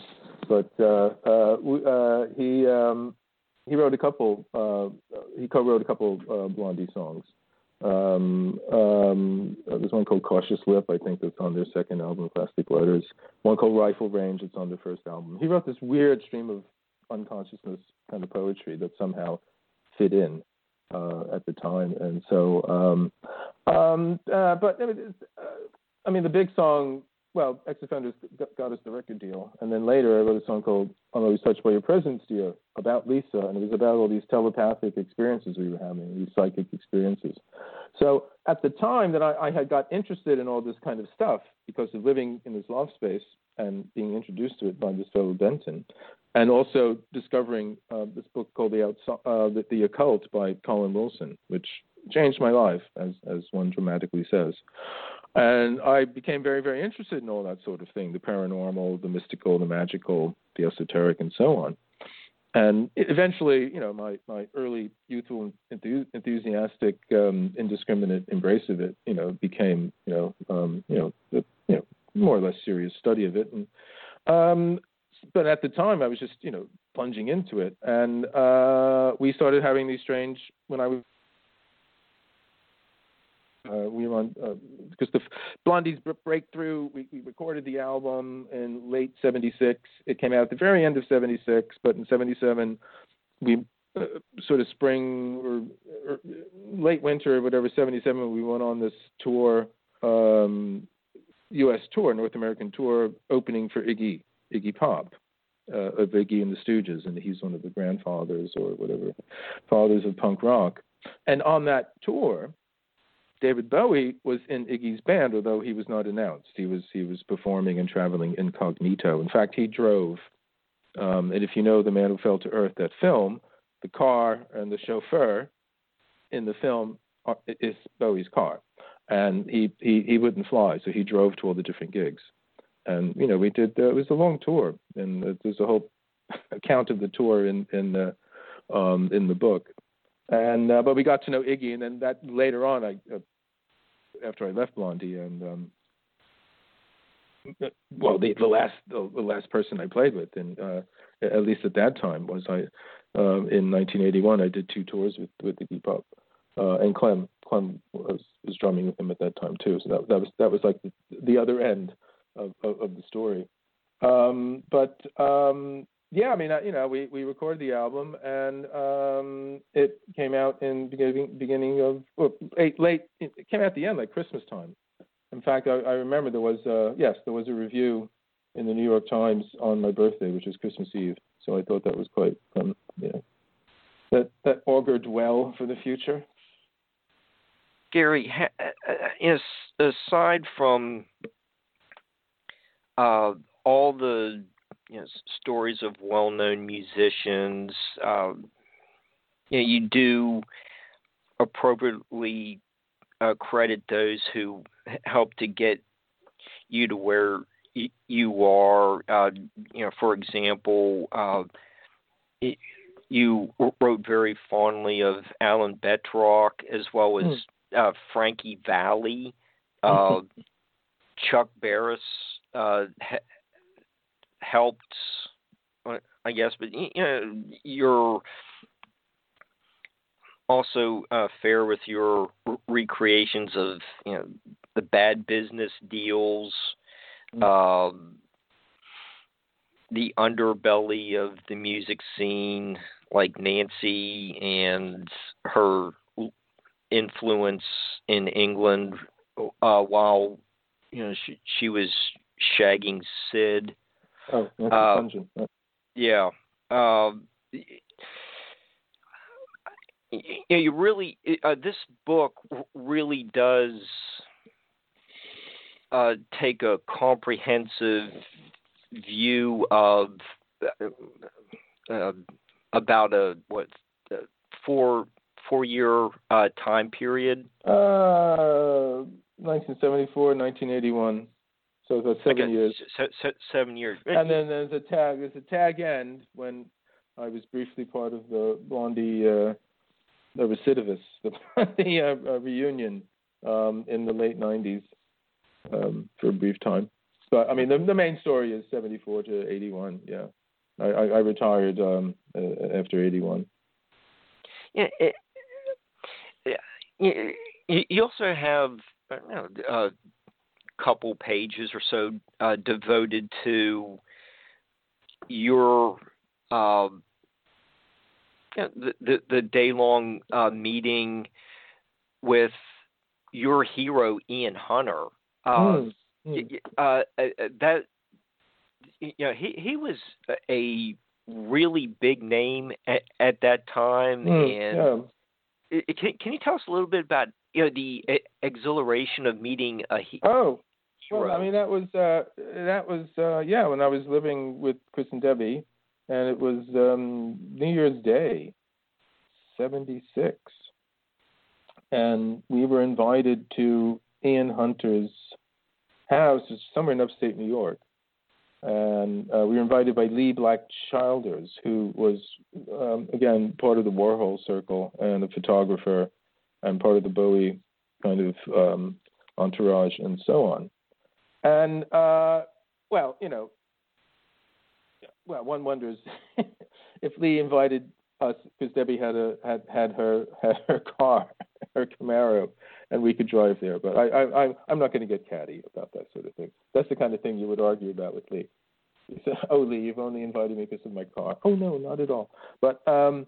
But uh, uh, uh, he um, he wrote a couple. Uh, he co-wrote a couple uh, Blondie songs. Um, um, there's one called Cautious Lip, I think, that's on their second album, Plastic Letters. One called Rifle Range, it's on their first album. He wrote this weird stream of unconsciousness kind of poetry that somehow fit in uh, at the time. And so, um, um, uh, but uh, I mean, the big song well, Ex Offenders got us the record deal, and then later I wrote a song called "I'm Always Touched by Your Presence, Dear" about Lisa, and it was about all these telepathic experiences we were having, these psychic experiences. So at the time that I, I had got interested in all this kind of stuff because of living in this loft space and being introduced to it by this fellow Benton, and also discovering uh, this book called the, Outs- uh, the, the Occult by Colin Wilson, which changed my life, as as one dramatically says. And I became very, very interested in all that sort of thing the paranormal, the mystical, the magical, the esoteric, and so on. And eventually, you know, my, my early youthful, enthusiastic, um, indiscriminate embrace of it, you know, became, you know, um, you know, the, you know, more or less serious study of it. And, um, but at the time, I was just, you know, plunging into it. And uh, we started having these strange, when I was Uh, we were on uh, because the Blondie's breakthrough. We, we recorded the album in late '76. It came out at the very end of '76, but in '77 we uh, sort of spring or, or, late winter whatever '77 we went on this tour, um, U.S. tour, North American tour, opening for Iggy Iggy Pop. Uh, of Iggy and the Stooges, and he's one of the grandfathers or whatever, fathers of punk rock. And on that tour, David Bowie was in Iggy's band, although he was not announced. He was he was performing and traveling incognito. In fact, he drove. Um, and if you know The Man Who Fell to Earth, that film, the car and the chauffeur in the film are, is Bowie's car, and he, he he wouldn't fly, so he drove to all the different gigs. And you know, we did. Uh, it was a long tour, and there's a whole account of the tour in in the um, in the book and uh, but we got to know Iggy, and then that later on, I uh, after I left Blondie, and um, well, the, the last the, the, last person I played with, and uh, at least at that time, was I um, in 1981. I did two tours with with Iggy Pop, uh, and Clem Clem was was drumming with him at that time too. So that that was that was like the, the other end of, of, of the story. Um, but um, yeah, I mean, you know, we we recorded the album and um, it came out in beginning beginning of well, late, late it came out at the end like Christmas time. In fact, I, I remember there was uh, yes, there was a review in the New York Times on my birthday, which was Christmas Eve. So I thought that was quite um, that that augured well for the future. Gary, is aside from uh, all the you know, stories of well-known musicians. Um, you know, you do appropriately uh, credit those who helped to get you to where y- you are. Uh, you know, for example, uh, it, you wrote very fondly of Alan Betrock as well as mm. Frankie Valli. Uh, Chuck Barris uh, helped, I guess, but you know, you're also uh, fair with your recreations of you know the bad business deals, uh, the underbelly of the music scene, like Nancy and her influence in England uh, while you know she she was shagging Sid. Oh, uh. Yeah. Um, you, you really uh, this book really does uh, take a comprehensive view of uh, about a what four four year uh, time period. Uh, 1974, 1981. So it's about seven years. seven years. And then there's a tag. There's a tag end when I was briefly part of the Blondie, uh, the recidivists, the, the uh, uh, reunion um, in the late '90s um, for a brief time. But I mean, the, the main story is '74 to '81. Yeah, I, I, I retired um, uh, after '81. Yeah. It, you, you also have you know, uh, couple pages or so uh, devoted to your uh, the, the, the day long uh, meeting with your hero Ian Hunter. Mm, mm. Uh, that you know he he was a really big name at, at that time, mm, and. Can, can you tell us a little bit about you know the exhilaration of meeting a he- oh well, I mean that was uh, that was uh, yeah when I was living with Chris and Debbie, and it was um, New Year's Day, '76, and we were invited to Ian Hunter's house, it's somewhere in upstate New York, and uh, we were invited by Lee Black Childers, who was um, again part of the Warhol circle and a photographer, and part of the Bowie kind of um, entourage and so on. And uh, well, you know, well, one wonders if Lee invited us because Debbie had a had had her had her car, her Camaro, and we could drive there. But I I I'm not going to get catty about that sort of thing. That's the kind of thing you would argue about with Lee. You say, "Oh, Lee, you've only invited me because of my car." Oh no, not at all. But um,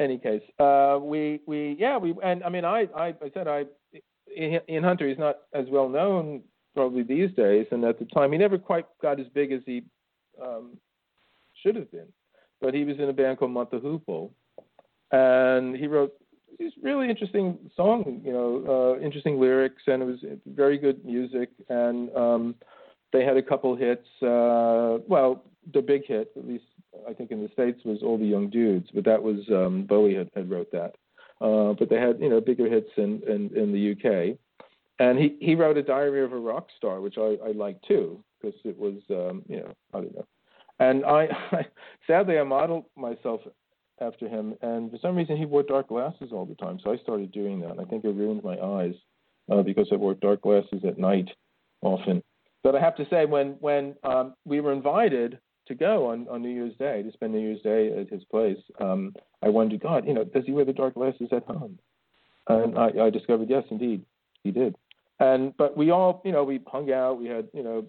any case, uh, we we yeah we and I mean I I, I said I Ian Hunter he's not as well known probably these days, and at the time he never quite got as big as he um, should have been. But he was in a band called Hoople, and he wrote these really interesting song, you know, uh, interesting lyrics, and it was very good music. And um, they had a couple hits. Uh, well, the big hit, at least I think in the states, was "All the Young Dudes," but that was um, Bowie had, had wrote that. Uh, but they had, you know, bigger hits in in, in the UK. And he, he wrote a Diary of a Rock Star, which I, I like too, because it was, um, you know, I don't know. And I, I sadly I modeled myself after him, and for some reason he wore dark glasses all the time. So I started doing that. I think it ruined my eyes uh, because I wore dark glasses at night often. But I have to say, when when um, we were invited to go on, on New Year's Day to spend New Year's Day at his place, um, I wondered, God, you know, does he wear the dark glasses at home? And I, I discovered, yes, indeed, he did. And but we all, you know, we hung out. We had, you know,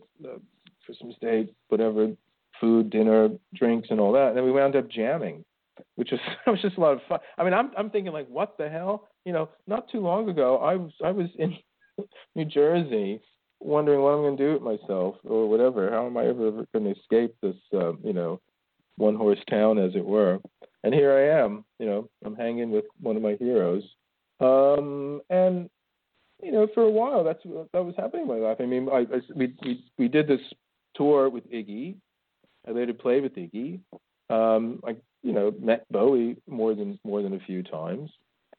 Christmas Day, whatever, food, dinner, drinks, and all that. And then we wound up jamming, which was was just a lot of fun. I mean, I'm I'm thinking like, what the hell? You know, not too long ago, I was I was in New Jersey, wondering what I'm going to do with myself or whatever. How am I ever, ever going to escape this, uh, you know, one horse town, as it were? And here I am. You know, I'm hanging with one of my heroes. Um, and you know, for a while, that's that was happening in my life. I mean, I, I we we we did this tour with Iggy, I later played with Iggy. Um, I you know met Bowie more than more than a few times.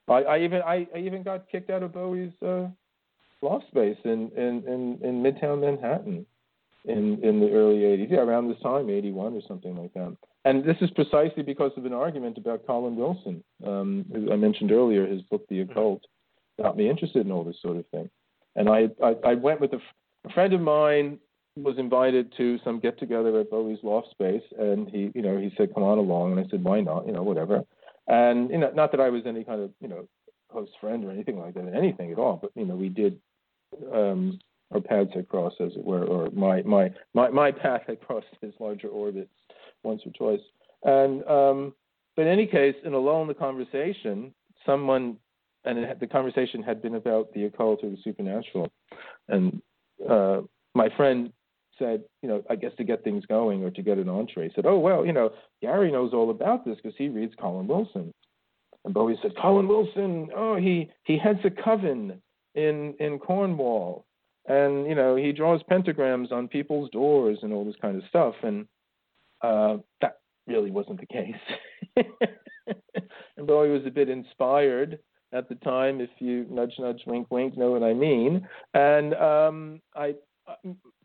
I, I even I, I even got kicked out of Bowie's uh, loft space in, in, in, in Midtown Manhattan in in the early '80s, yeah, around this time, '81 or something like that. And this is precisely because of an argument about Colin Wilson, um, who I mentioned earlier. His book, The Occult, got me interested in all this sort of thing. And I I, I went with a, a friend of mine was invited to some get together at Bowie's loft space, and he, you know, he said, "Come on along," and I said, "Why not?" You know, whatever. And you know, not that I was any kind of you know host friend or anything like that, anything at all, but you know, we did um, our paths had crossed, as it were, or my my my my path had crossed his larger orbit once or twice. And um, but in any case, in a lull in the conversation, someone and had, the conversation had been about the occult or the supernatural, and uh, my friend said, you know, I guess to get things going or to get an entree, said, oh, well, you know, Gary knows all about this because he reads Colin Wilson. And Bowie said, Colin Wilson, oh, he, he heads a coven in, in Cornwall. And, you know, he draws pentagrams on people's doors and all this kind of stuff. And uh, that really wasn't the case. and Bowie was a bit inspired at the time, if you nudge, nudge, wink, wink, know what I mean. And um, I,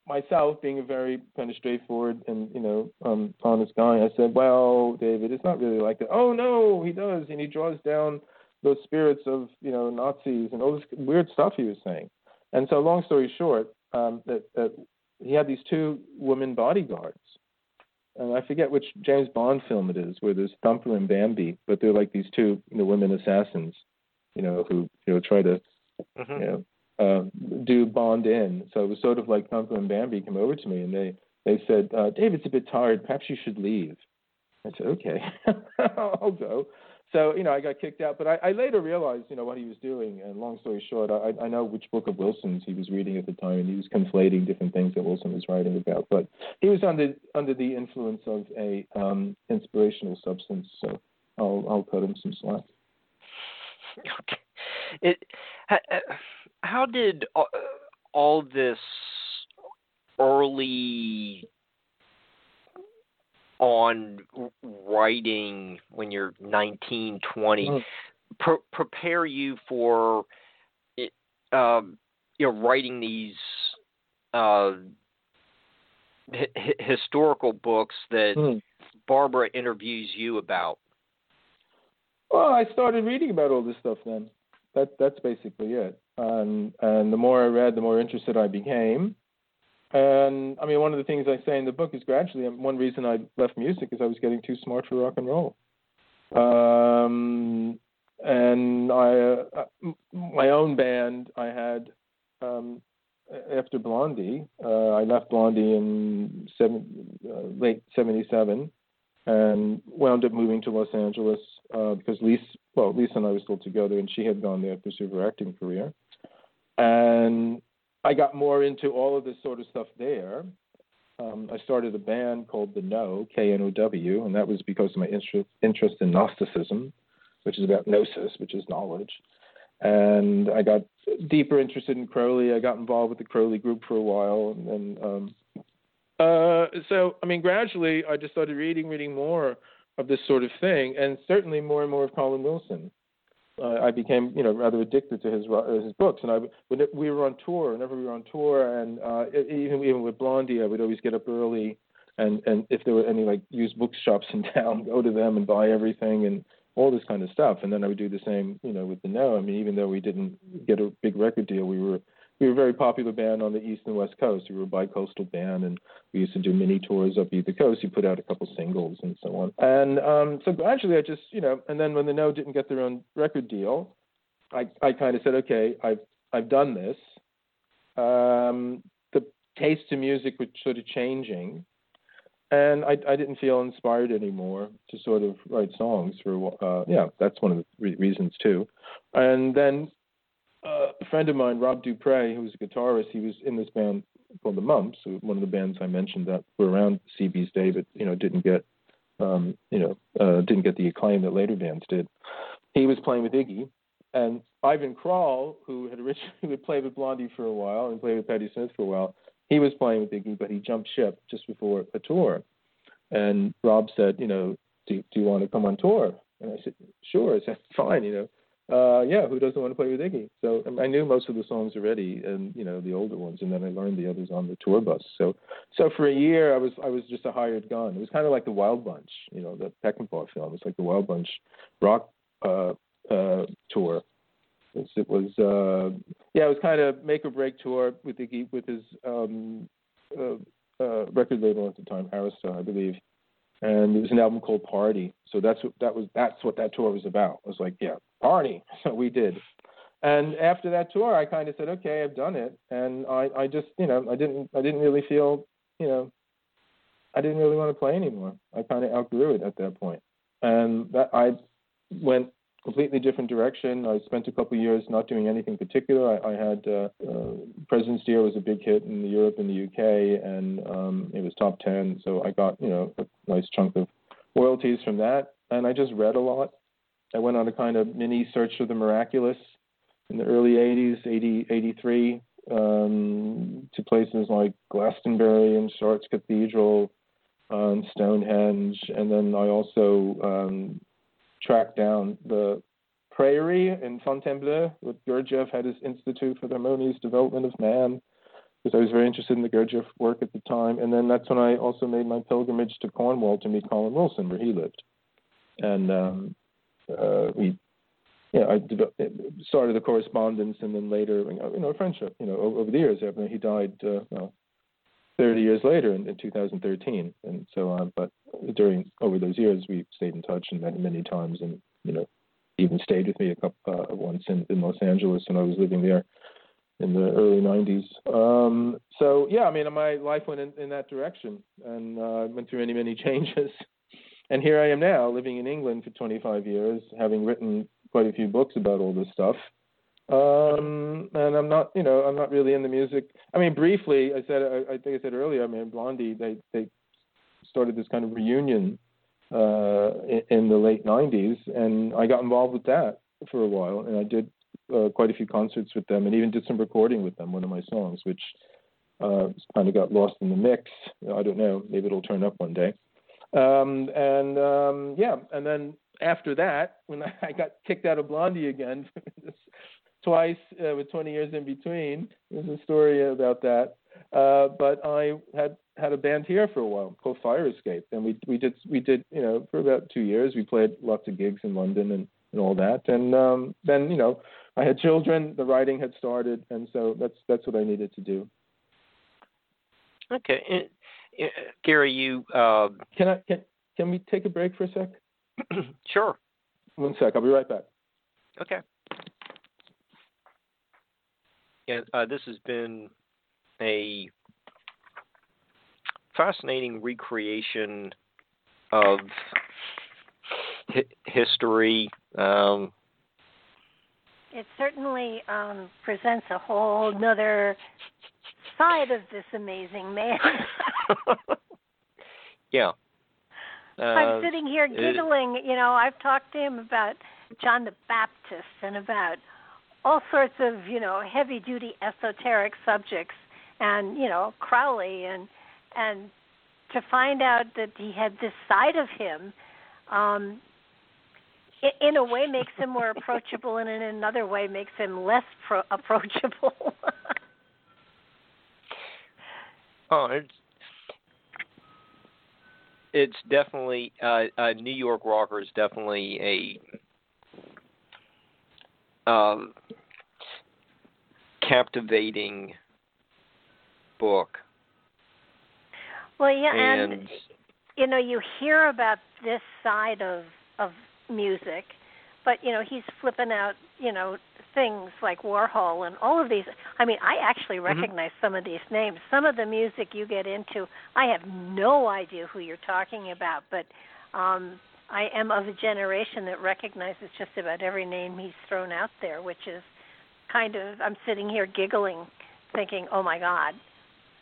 myself being a very kind of straightforward and you know um, honest guy, I said, "Well, David, it's not really like that." Oh no, he does, and he draws down those spirits of you know Nazis and all this weird stuff he was saying. And so, long story short, um, that, that he had these two women bodyguards, and I forget which James Bond film it is, where there's Thumper and Bambi, but they're like these two you know women assassins, you know, who you know try to mm-hmm. you know uh, do Bond in. So it was sort of like Thumper and Bambi came over to me and they they said, uh, David's a bit tired. Perhaps you should leave. I said, okay, I'll go. So you know, I got kicked out, but I, I later realized, you know, what he was doing. And long story short, I, I know which book of Wilson's he was reading at the time, and he was conflating different things that Wilson was writing about. But he was under under the influence of a um, inspirational substance. So I'll I'll cut him some slack. Okay. It. Uh, how did all this early on writing when you're 19, 20 mm. pre- prepare you for um, you know writing these uh, h- historical books that mm. Barbara interviews you about? Well, I started reading about all this stuff then. That that's basically it. And and the more I read, the more interested I became. And I mean, one of the things I say in the book is gradually one reason I left music is I was getting too smart for rock and roll. Um, and I, uh, my own band, I had um, after Blondie. Uh, I left Blondie in seven, uh, late '77, and wound up moving to Los Angeles uh, because Lisa, well, Lisa and I were still together, and she had gone there to pursue her acting career. And I got more into all of this sort of stuff there. Um, I started a band called The Know, K N O W, and that was because of my interest interest in Gnosticism, which is about gnosis, which is knowledge. And I got deeper interested in Crowley. I got involved with the Crowley group for a while, and then um, uh, so I mean, gradually I just started reading, reading more of this sort of thing, and certainly more and more of Colin Wilson uh, I became, you know, rather addicted to his uh, his books. And I, when we were on tour, whenever we were on tour, and uh, even even with Blondie, I would always get up early, and and if there were any like used bookshops in town, go to them and buy everything and all this kind of stuff. And then I would do the same, you know, with the Know. I mean, even though we didn't get a big record deal, we were we were a very popular band on the east and west coast. We were a bi-coastal band, and we used to do mini tours up either coast. You put out a couple singles and so on. And um, so gradually, I just, you know, and then when the Know didn't get their own record deal, I I kind of said, okay, I've I've done this. Um, the taste in music was sort of changing, and I I didn't feel inspired anymore to sort of write songs for uh, yeah, that's one of the re- reasons too. And then a friend of mine, Rob Duprey, who was a guitarist, he was in this band called the Mumps, one of the bands I mentioned that were around CB's day, but you know didn't get um, you know uh, didn't get the acclaim that later bands did. He was playing with Iggy, and Ivan Kral, who had originally played with Blondie for a while and played with Patti Smith for a while, he was playing with Iggy, but he jumped ship just before a tour. And Rob said, you know, do, do you want to come on tour? And I said, sure. I said, fine, you know uh, yeah, who doesn't want to play with Iggy? So I knew most of the songs already, and you know the older ones, and then I learned the others on the tour bus. So, so for a year, I was I was just a hired gun. It was kind of like the Wild Bunch, you know, the Peckinpah film. It's like the Wild Bunch rock uh, uh, tour. It it was uh, yeah, it was kind of make or break tour with Iggy with his um, uh, uh, record label at the time, Arista, I believe and it was an album called Party. So that's what that was. That's what that tour was about. I was like, yeah, party. So we did. And after that tour, I kind of said, okay, I've done it, and I, I just, you know, I didn't, I didn't really feel, you know, I didn't really want to play anymore. I kind of outgrew it at that point. point, and that I went completely different direction. I spent a couple of years not doing anything particular. I, I had uh, uh, Presence, Dear was a big hit in Europe and the UK, and um, it was top ten. So I got you know a nice chunk of royalties from that. And I just read a lot. I went on a kind of mini search of the miraculous in the early 80s, 80, 83, um, to places like Glastonbury and Chartres Cathedral, um, Stonehenge, and then I also um, tracked down the Prieuré in Fontainebleau, with Gurdjieff had his Institute for the Harmonious Development of Man, because I was very interested in the Gurdjieff work at the time. And then that's when I also made my pilgrimage to Cornwall to meet Colin Wilson, where he lived. And um, uh, we, yeah, I started a correspondence, and then later, you know, a friendship. You know, over the years, after he died, uh, well, 30 years later in, in 2013. And so, on. but during over those years, we stayed in touch and met many times, and you know, even stayed with me a couple uh, once in, in Los Angeles when I was living there in the early 90s. Um, so yeah, I mean, my life went in, in that direction, and uh, went through many many changes. And here I am now, living in England for 25 years, having written quite a few books about all this stuff. Um, and I'm not, you know, I'm not really in the music. I mean, briefly, I said, I, I think I said earlier, I mean, Blondie, they they started this kind of reunion uh, in, in the late '90s, and I got involved with that for a while, and I did uh, quite a few concerts with them, and even did some recording with them, one of my songs, which uh, kind of got lost in the mix. I don't know, maybe it'll turn up one day. Um, and um, yeah, and then after that, when I got kicked out of Blondie again, twice uh, with 20 years in between. There's a story about that. Uh, but I had had a band here for a while called Fire Escape, and we we did we did you know for about two years. We played lots of gigs in London and and all that. And um, then you know I had children, the writing had started, and so that's that's what I needed to do. Okay, Gary, you uh... can I can can we take a break for a sec? sure. One sec. I'll be right back. Okay. Yeah, uh, this has been a fascinating recreation of hi- history. Um, it certainly um, presents a whole nother side of this amazing man. yeah. Uh, I'm sitting here giggling. It, you know, I've talked to him about John the Baptist and about all sorts of, you know, heavy duty esoteric subjects and, you know, Crowley and and to find out that he had this side of him um in a way makes him more approachable and in another way makes him less pro- approachable. oh, it's it's definitely uh, uh, New York Rocker is definitely a um, captivating book. Well, yeah, and, and you know, you hear about this side of of music, but you know, he's flipping out, you know, things like Warhol and all of these. I mean, I actually mm-hmm. recognize mm-hmm. some of these names. Some of the music you get into, I have no idea who you're talking about, but um I am of a generation that recognizes just about every name he's thrown out there, which is kind of I'm sitting here giggling thinking, "Oh my god,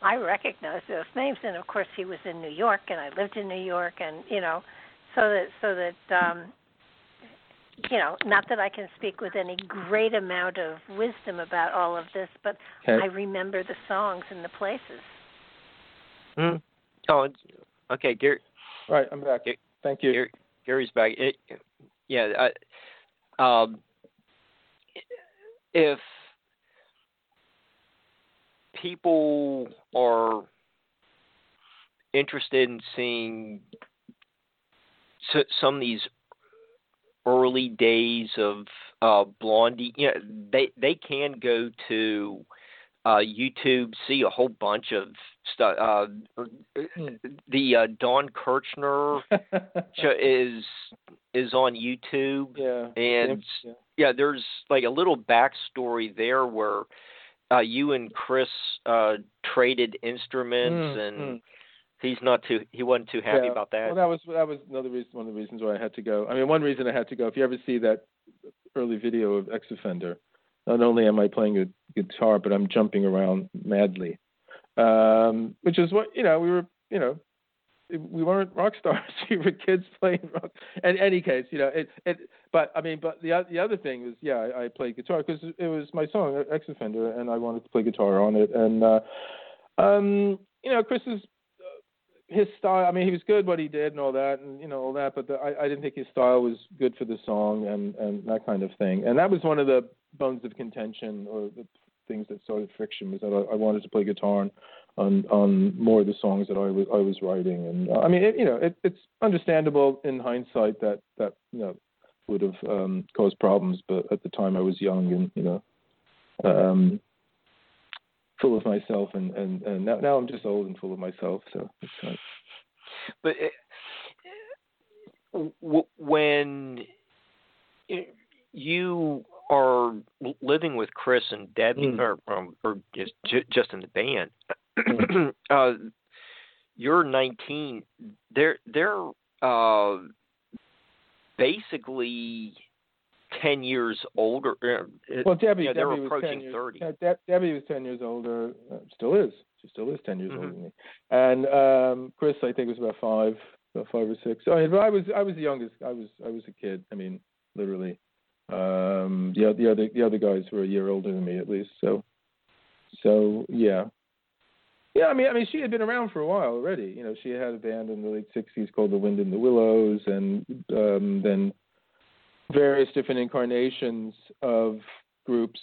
I recognize those names." And of course, he was in New York and I lived in New York and, you know, so that so that um you know, not that I can speak with any great amount of wisdom about all of this, but okay. I remember the songs and the places. Mm. Oh, okay, Gary. All right, I'm back. Thank you. Gary, Gary's back. It, yeah, I, um, if people are interested in seeing some of these early days of uh, Blondie, you know, they they can go to uh, YouTube, see a whole bunch of stuff. Uh, the uh, Don Kirshner is is on YouTube, yeah, and yeah. yeah, there's like a little backstory there where uh, you and Chris uh, traded instruments mm, and. Mm he's not too he wasn't too happy yeah. about that. Well, that was that was another reason. One of the reasons why I had to go. I mean, one reason I had to go. If you ever see that early video of X Offender, not only am I playing a guitar, but I'm jumping around madly, um, which is what you know. We were you know. We weren't rock stars. we were kids playing rock. In any case, you know, it. it but I mean, but the the other thing was, yeah, I, I played guitar because it was my song, X Offender, and I wanted to play guitar on it. And uh, um, you know, Chris is his style. I mean, he was good what he did and all that, and you know all that. But the, I, I didn't think his style was good for the song and and that kind of thing. And that was one of the bones of contention or the things that started friction was that I, I wanted to play guitar on, on more of the songs that I was I was writing. And uh, I mean, it, you know, it, it's understandable in hindsight that that you know would have um, caused problems, but at the time I was young and you know. Um, full of myself, and and, and now, now I'm just old and full of myself. So it's but it, uh, when you are living with Chris and Debbie, mm. or, or just just in the band, mm. uh, you're 19. They're they're uh, basically ten years older. Uh, well, Debbie, you know, Debbie they're approaching years, thirty. Yeah, De- Debbie was ten years older. Uh, still is. She still is ten years mm-hmm. older than me. And um, Chris, I think, was about five, about five or six. So, I, mean, I was, I was the youngest. I was, I was a kid. I mean, literally. Um, the the other the other guys were a year older than me at least. So, so yeah. Yeah, I mean, I mean, she had been around for a while already. You know, she had a band in the late '60s called the Wind in the Willows, and um, then various different incarnations of groups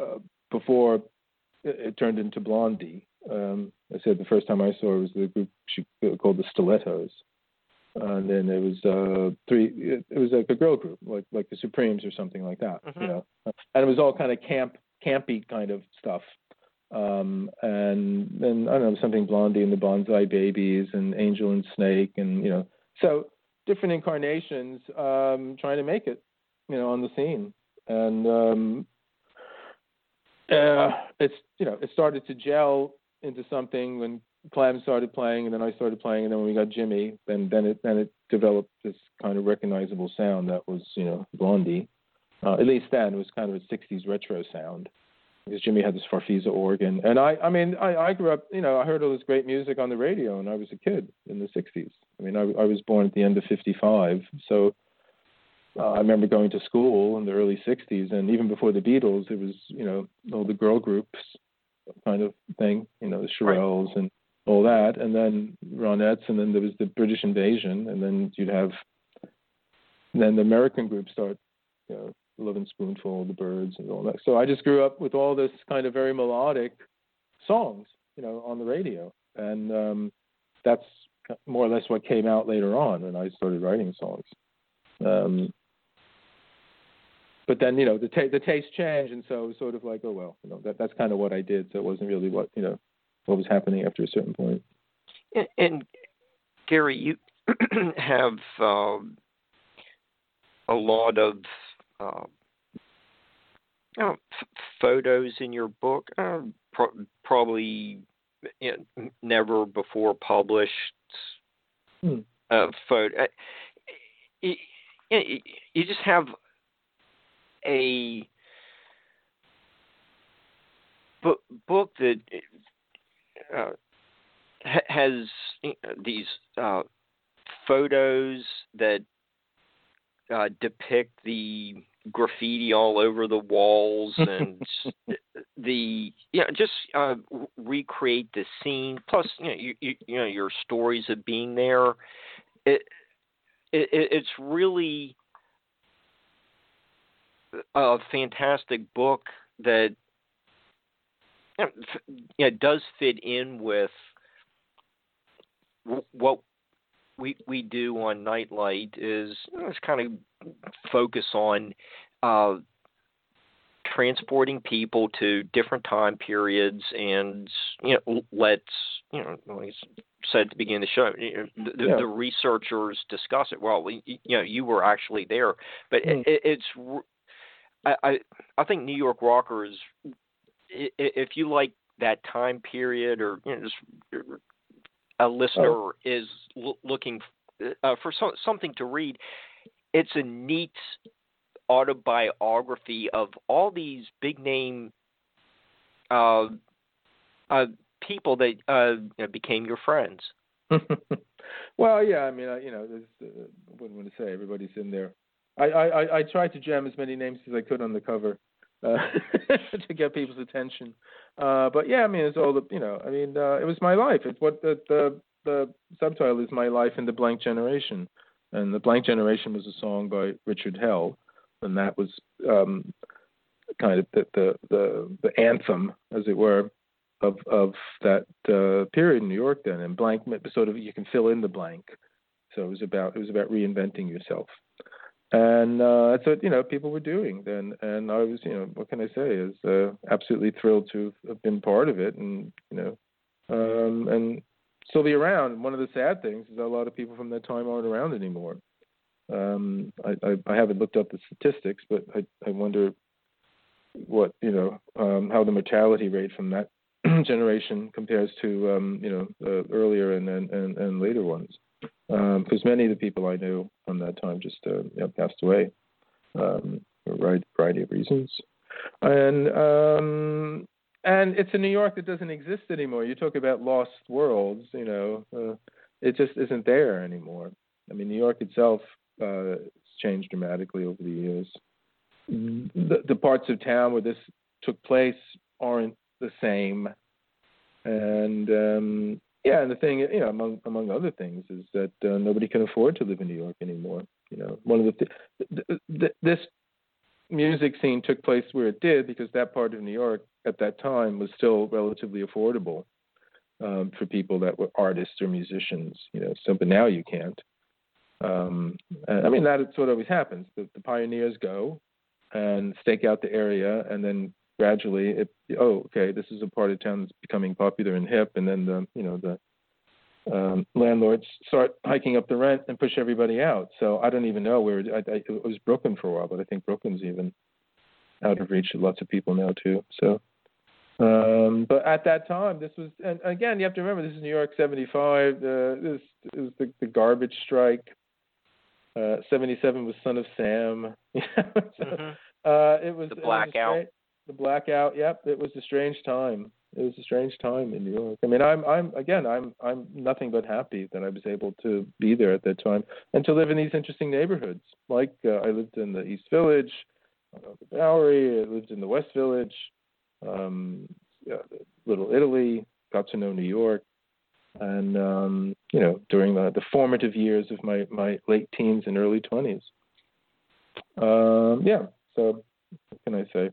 uh, before it, turned into Blondie. Um, I said the first time I saw her was the group she called the Stilettos, and then it was uh, three. It, it, was like a girl group, like like the Supremes or something like that. Mm-hmm. You know, and it was all kind of camp, campy kind of stuff. Um, and then I don't know something Blondie and the Banzai Babies and Angel and Snake and you know so different incarnations, um, trying to make it, you know, on the scene, and um, uh, it's you know it started to gel into something when Clem started playing, and then I started playing, and then when we got Jimmy, then then it then it developed this kind of recognizable sound that was you know Blondie. Uh, at least then it was kind of a '60s retro sound because Jimmy had this Farfisa organ, and I I mean I I grew up you know I heard all this great music on the radio, and I was a kid in the '60s. I mean I I was born at the end of '55, so. Uh, I remember going to school in the early '60s, and even before the Beatles, it was you know all the girl groups kind of thing, you know, the Shirelles right. and all that, and then Ronettes, and then there was the British invasion, and then you'd have then the American groups start, you know, Lovin' Spoonful, the Byrds, and all that. So I just grew up with all this kind of very melodic songs, you know, on the radio, and um, that's more or less what came out later on when I started writing songs. Um, but then you know the ta- the taste changed, and so it was sort of like, oh well, you know that that's kind of what I did. So it wasn't really what you know what was happening after a certain point. And, and Gary, you have um, a lot of uh, you know, f- photos in your book, uh, pro- probably you know, never before published hmm. uh, photo. You, you just have a book, book that uh, has these uh, photos that uh, depict the graffiti all over the walls and the you know just uh, recreate the scene. Plus you know you, you, you know your stories of being there. It, it it's really a fantastic book that you know, does fit in with what we we do on Nightlight is you know, kind of focus on uh, transporting people to different time periods and you know let's you know like I said at the beginning of the show you know, the, yeah. the, researchers discuss it well you know you were actually there but mm. it, it's I, I think New York Rockers, if you like that time period, or you know, just a listener oh. is looking uh, for so, something to read, it's a neat autobiography of all these big name uh, uh, people that uh, became your friends. well, yeah, I mean, you know, uh, I wouldn't want to say everybody's in there I, I, I tried to jam as many names as I could on the cover uh, to get people's attention. Uh, but yeah, I mean, it's all the you know. I mean, uh, it was my life. It's what the, the the subtitle is. My life in the blank generation, and the blank generation was a song by Richard Hell, and that was um, kind of the, the the the anthem, as it were, of of that uh, period in New York. Then, and blank sort of you can fill in the blank. So it was about it was about reinventing yourself and uh, that's what you know people were doing then. And I was, you know, what can I say? Is uh, absolutely thrilled to have been part of it, and you know, um, and still be around. One of the sad things is that a lot of people from that time aren't around anymore. Um, I, I, I haven't looked up the statistics, but I, I wonder what you know um, how the mortality rate from that generation compares to um, you know uh, earlier and, and and and later ones because um, many of the people I knew from that time just uh, you know, passed away um, for a variety of reasons. And um, and it's a New York that doesn't exist anymore. You talk about lost worlds, you know, uh, it just isn't there anymore. I mean, New York itself uh, has changed dramatically over the years. The, the parts of town where this took place aren't the same, and um, yeah, and the thing, you know, among among other things, is that uh, nobody can afford to live in New York anymore. You know, one of the th- th- th- this music scene took place where it did because that part of New York at that time was still relatively affordable um, for people that were artists or musicians. You know, so but now you can't. Um, I mean, that sort always happens. The, the pioneers go and stake out the area, and then gradually it oh okay this is a part of town that's becoming popular and hip and then the you know the um, landlords start hiking up the rent and push everybody out. So I don't even know where I, I, it was Brooklyn for a while, but I think Brooklyn's even out of reach of lots of people now too. So, um, but at that time, this was, and again, you have to remember this is New York '75. Uh, this is the, the garbage strike. Uh, '77 was Son of Sam. mm-hmm. uh, it was the blackout. It was the blackout. Yep, it was a strange time. It was a strange time in New York. I mean, I'm, I'm again, I'm, I'm nothing but happy that I was able to be there at that time and to live in these interesting neighborhoods. Like uh, I lived in the East Village, uh, the Bowery. I lived in the West Village, um, yeah, Little Italy. Got to know New York, and um, you know, during the, the formative years of my my late teens and early twenties. Um, yeah. So, what can I say?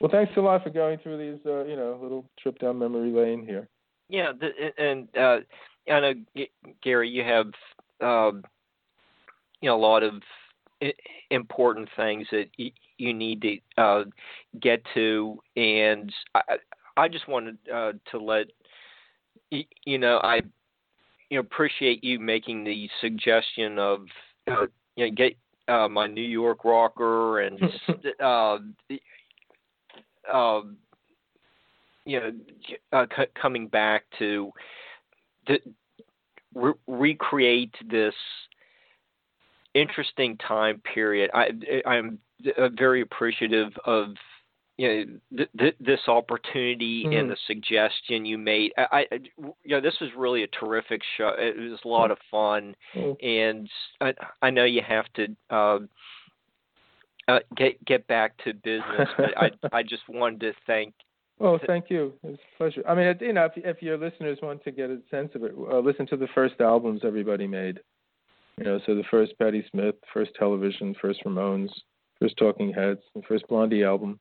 Well, thanks a lot for going through these, uh, you know, little trip down memory lane here. Yeah, the, and uh, I know Gary, you have, um, you know, a lot of important things that you need to uh, get to, and I, I just wanted uh, to let you know I you know appreciate you making the suggestion of uh, you know get uh, my New York rocker and uh, um, you know uh, c- coming back to, to re- recreate this interesting time period. I I'm uh, very appreciative of you know th- th- this opportunity mm. and the suggestion you made. I, I you know this was really a terrific show. It was a lot of fun, mm. and I, I know you have to. Uh, uh, get get back to business, but I I just wanted to thank Oh, thank you. It's a pleasure. I mean, you know, if, if your listeners want to get a sense of it, uh, listen to the first albums everybody made. You know, so the first Patti Smith, first Television, first Ramones, first Talking Heads, and first Blondie album,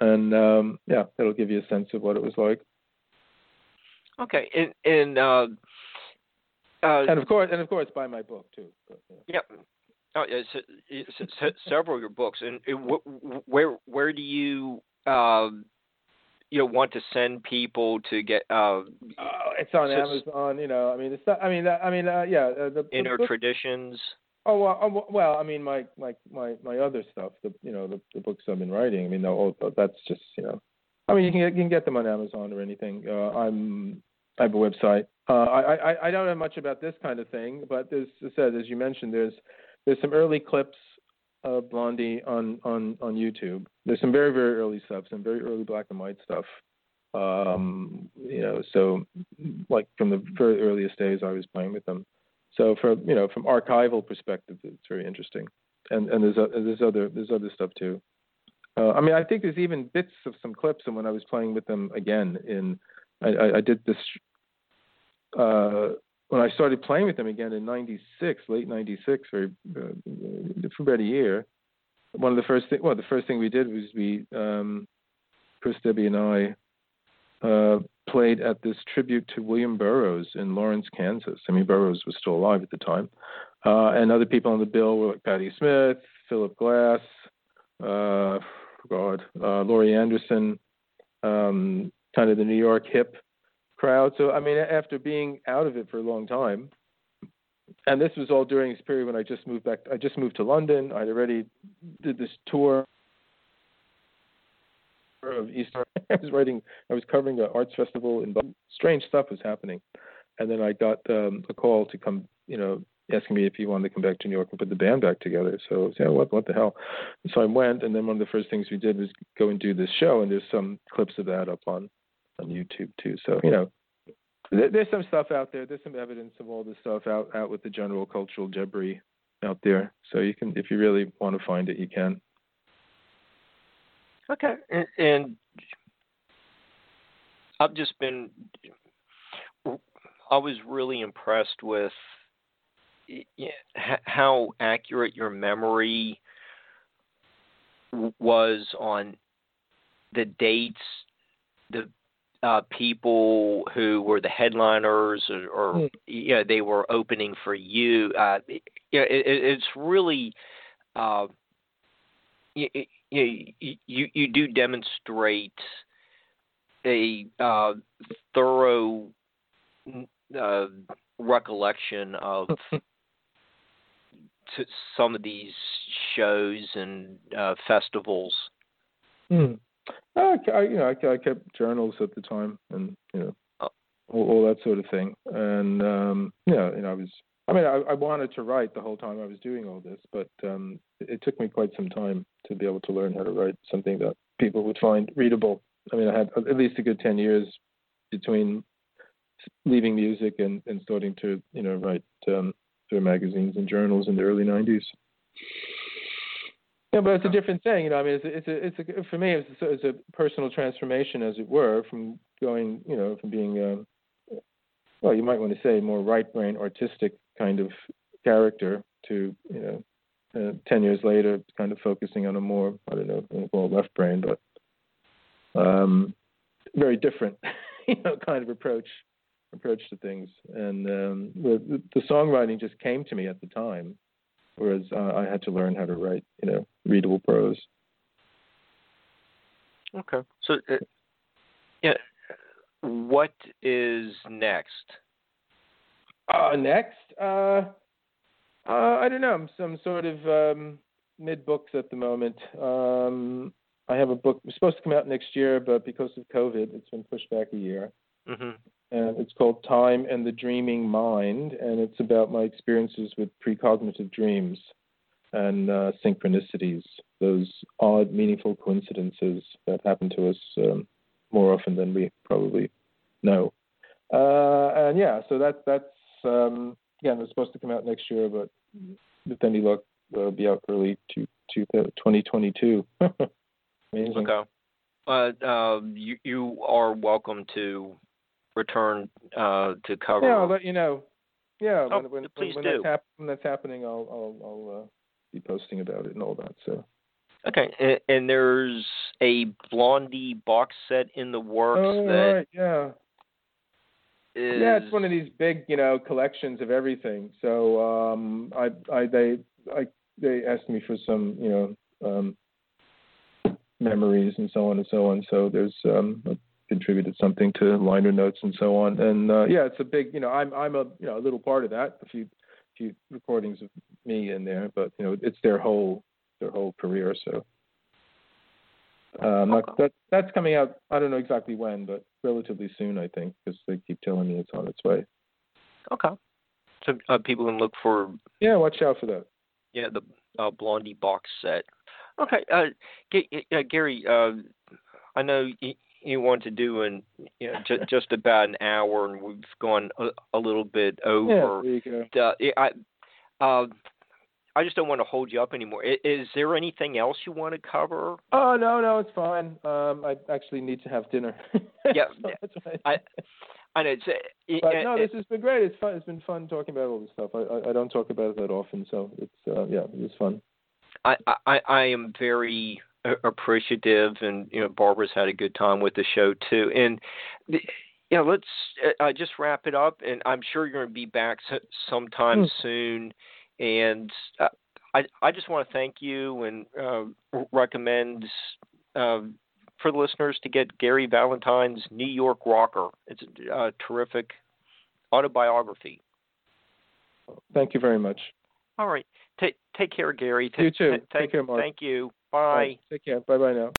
and um, yeah, it'll give you a sense of what it was like. Okay, and and uh, uh, and of course, and of course, buy my book too. But, yeah. Yep. Oh, it's, it's, it's several of your books, and it, where where do you um, you know want to send people to get? Uh, oh, it's on so, Amazon. You know, I mean, it's not, I mean, I mean, uh, yeah, uh, the inner the traditions. Oh well, oh, well, I mean, my my my my other stuff, the you know the the books I've been writing. I mean, no, oh, that's just you know, I mean, you can get, you can get them on Amazon or anything. Uh, I'm I have a website. Uh, I, I I don't know much about this kind of thing, but as I said, as you mentioned, there's there's some early clips of Blondie on on on YouTube. There's some very very early stuff, some very early black and white stuff. Um, you know, so like from the very earliest days, I was playing with them. So from you know from archival perspective, it's very interesting. And and there's a, there's other there's other stuff too. Uh, I mean, I think there's even bits of some clips, and when I was playing with them again in, I, I, I did this uh, when I started playing with them again in '96, late '96, or uh, for about a year, one of the first thing, well, the first thing we did was we, um, Chris, Debbie, and I uh, played at this tribute to William Burroughs in Lawrence, Kansas. I mean, Burroughs was still alive at the time, uh, and other people on the bill were like Patti Smith, Philip Glass, uh, God, uh, Laurie Anderson, um, kind of the New York hip crowd. So I mean, after being out of it for a long time, and this was all during this period when I just moved back. I just moved to London. I'd already did this tour of Eastern. I was writing. I was covering an arts festival, and strange stuff was happening. And then I got um, a call to come. You know, asking me if he wanted to come back to New York and put the band back together. So yeah, what what the hell? so I went, and then one of the first things we did was go and do this show, and there's some clips of that up on on YouTube too. So you know, there's some stuff out there. There's some evidence of all this stuff out out with the general cultural debris out there. So you can, if you really want to find it, you can. Okay, and, and I've just been. I was really impressed with how accurate your memory was on the dates, the uh, people who were the headliners or, or mm. you know, they were opening for you. Uh, it, it, it's really uh, you, you, you you do demonstrate a uh, thorough uh, recollection of to some of these shows and uh, festivals? Hmm. I, I, you know, I, I kept journals at the time, and you know, oh. all, all that sort of thing. And um, yeah, you know, I was. I mean, I, I wanted to write the whole time I was doing all this, but um, it, it took me quite some time to be able to learn how to write something that people would find readable. I mean, I had at least a good ten years between leaving music and, and starting to, you know, write um, for magazines and journals in the early '90s. Yeah, but it's a different thing, you know. I mean, it's a, it's a, it's a for me, it's a, it's a personal transformation, as it were, from going, you know, from being, uh, well, you might want to say, more right brain, artistic kind of character to, you know, uh, ten years later, kind of focusing on a more, I don't know, well, left brain, but um, very different, you know, kind of approach approach to things. And um, the, the songwriting just came to me at the time whereas uh, I had to learn how to write, you know, readable prose. Okay, so uh, yeah, what is next? Uh, next, uh, uh, I don't know. I'm some sort of um, mid books at the moment. Um, I have a book it's supposed to come out next year, but because of COVID, it's been pushed back a year. Mm-hmm and it's called Time and the Dreaming Mind, and it's about my experiences with precognitive dreams and uh, synchronicities, those odd, meaningful coincidences that happen to us um, more often than we probably know. Uh, and yeah, so that that's um, again, it's supposed to come out next year, but with any luck, it'll be out early to, to 2022. Amazing. Okay. Uh, uh, you you are welcome to return uh, to cover. Yeah, I'll let you know. Yeah, oh, when, when, please when, do. That's hap- when that's happening, I'll I'll, I'll uh, be posting about it and all that. So. Okay, and, and, there's a Blondie box set in the works. Oh that right, yeah. Is... Yeah, it's one of these big, you know, collections of everything. So um, I, I, they, I, they asked me for some, you know, um, memories and so on and so on. So there's um, a contributed something to liner notes and so on. And uh, yeah, it's a big, you know, I'm I'm a you know a little part of that. A few few recordings of me in there, but you know, it's their whole their whole career. So um, okay. that that's coming out. I don't know exactly when, but relatively soon, I think, because they keep telling me it's on its way. Okay. So uh, people can look for. Yeah, watch out for that. Yeah, the uh, Blondie box set. Okay, uh, G- uh, Gary, uh, I know you want to do in you know, just, just about an hour, and we've gone a, a little bit over. Yeah, there you go. Uh, I, uh, I just don't want to hold you up anymore. Is, is there anything else you want to cover? Oh no, no, it's fine. Um, I actually need to have dinner. yeah, so I, I know. It's, uh, but no, this has been great. It's fun. It's been fun talking about all this stuff. I, I, I don't talk about it that often, so it's uh, yeah, it was fun. I, I, I am very appreciative, and you know Barbara's had a good time with the show too. And the, know, let's uh, just wrap it up, and I'm sure you're going to be back sometime mm. soon. And uh, I I just want to thank you and uh, recommend. Uh, for the listeners to get Gary Valentine's New York Rocker. It's a terrific autobiography. Thank you very much. All right. Take take care, Gary. You too. T- take care, Mark. Thank you. Bye. Take care. Bye bye now.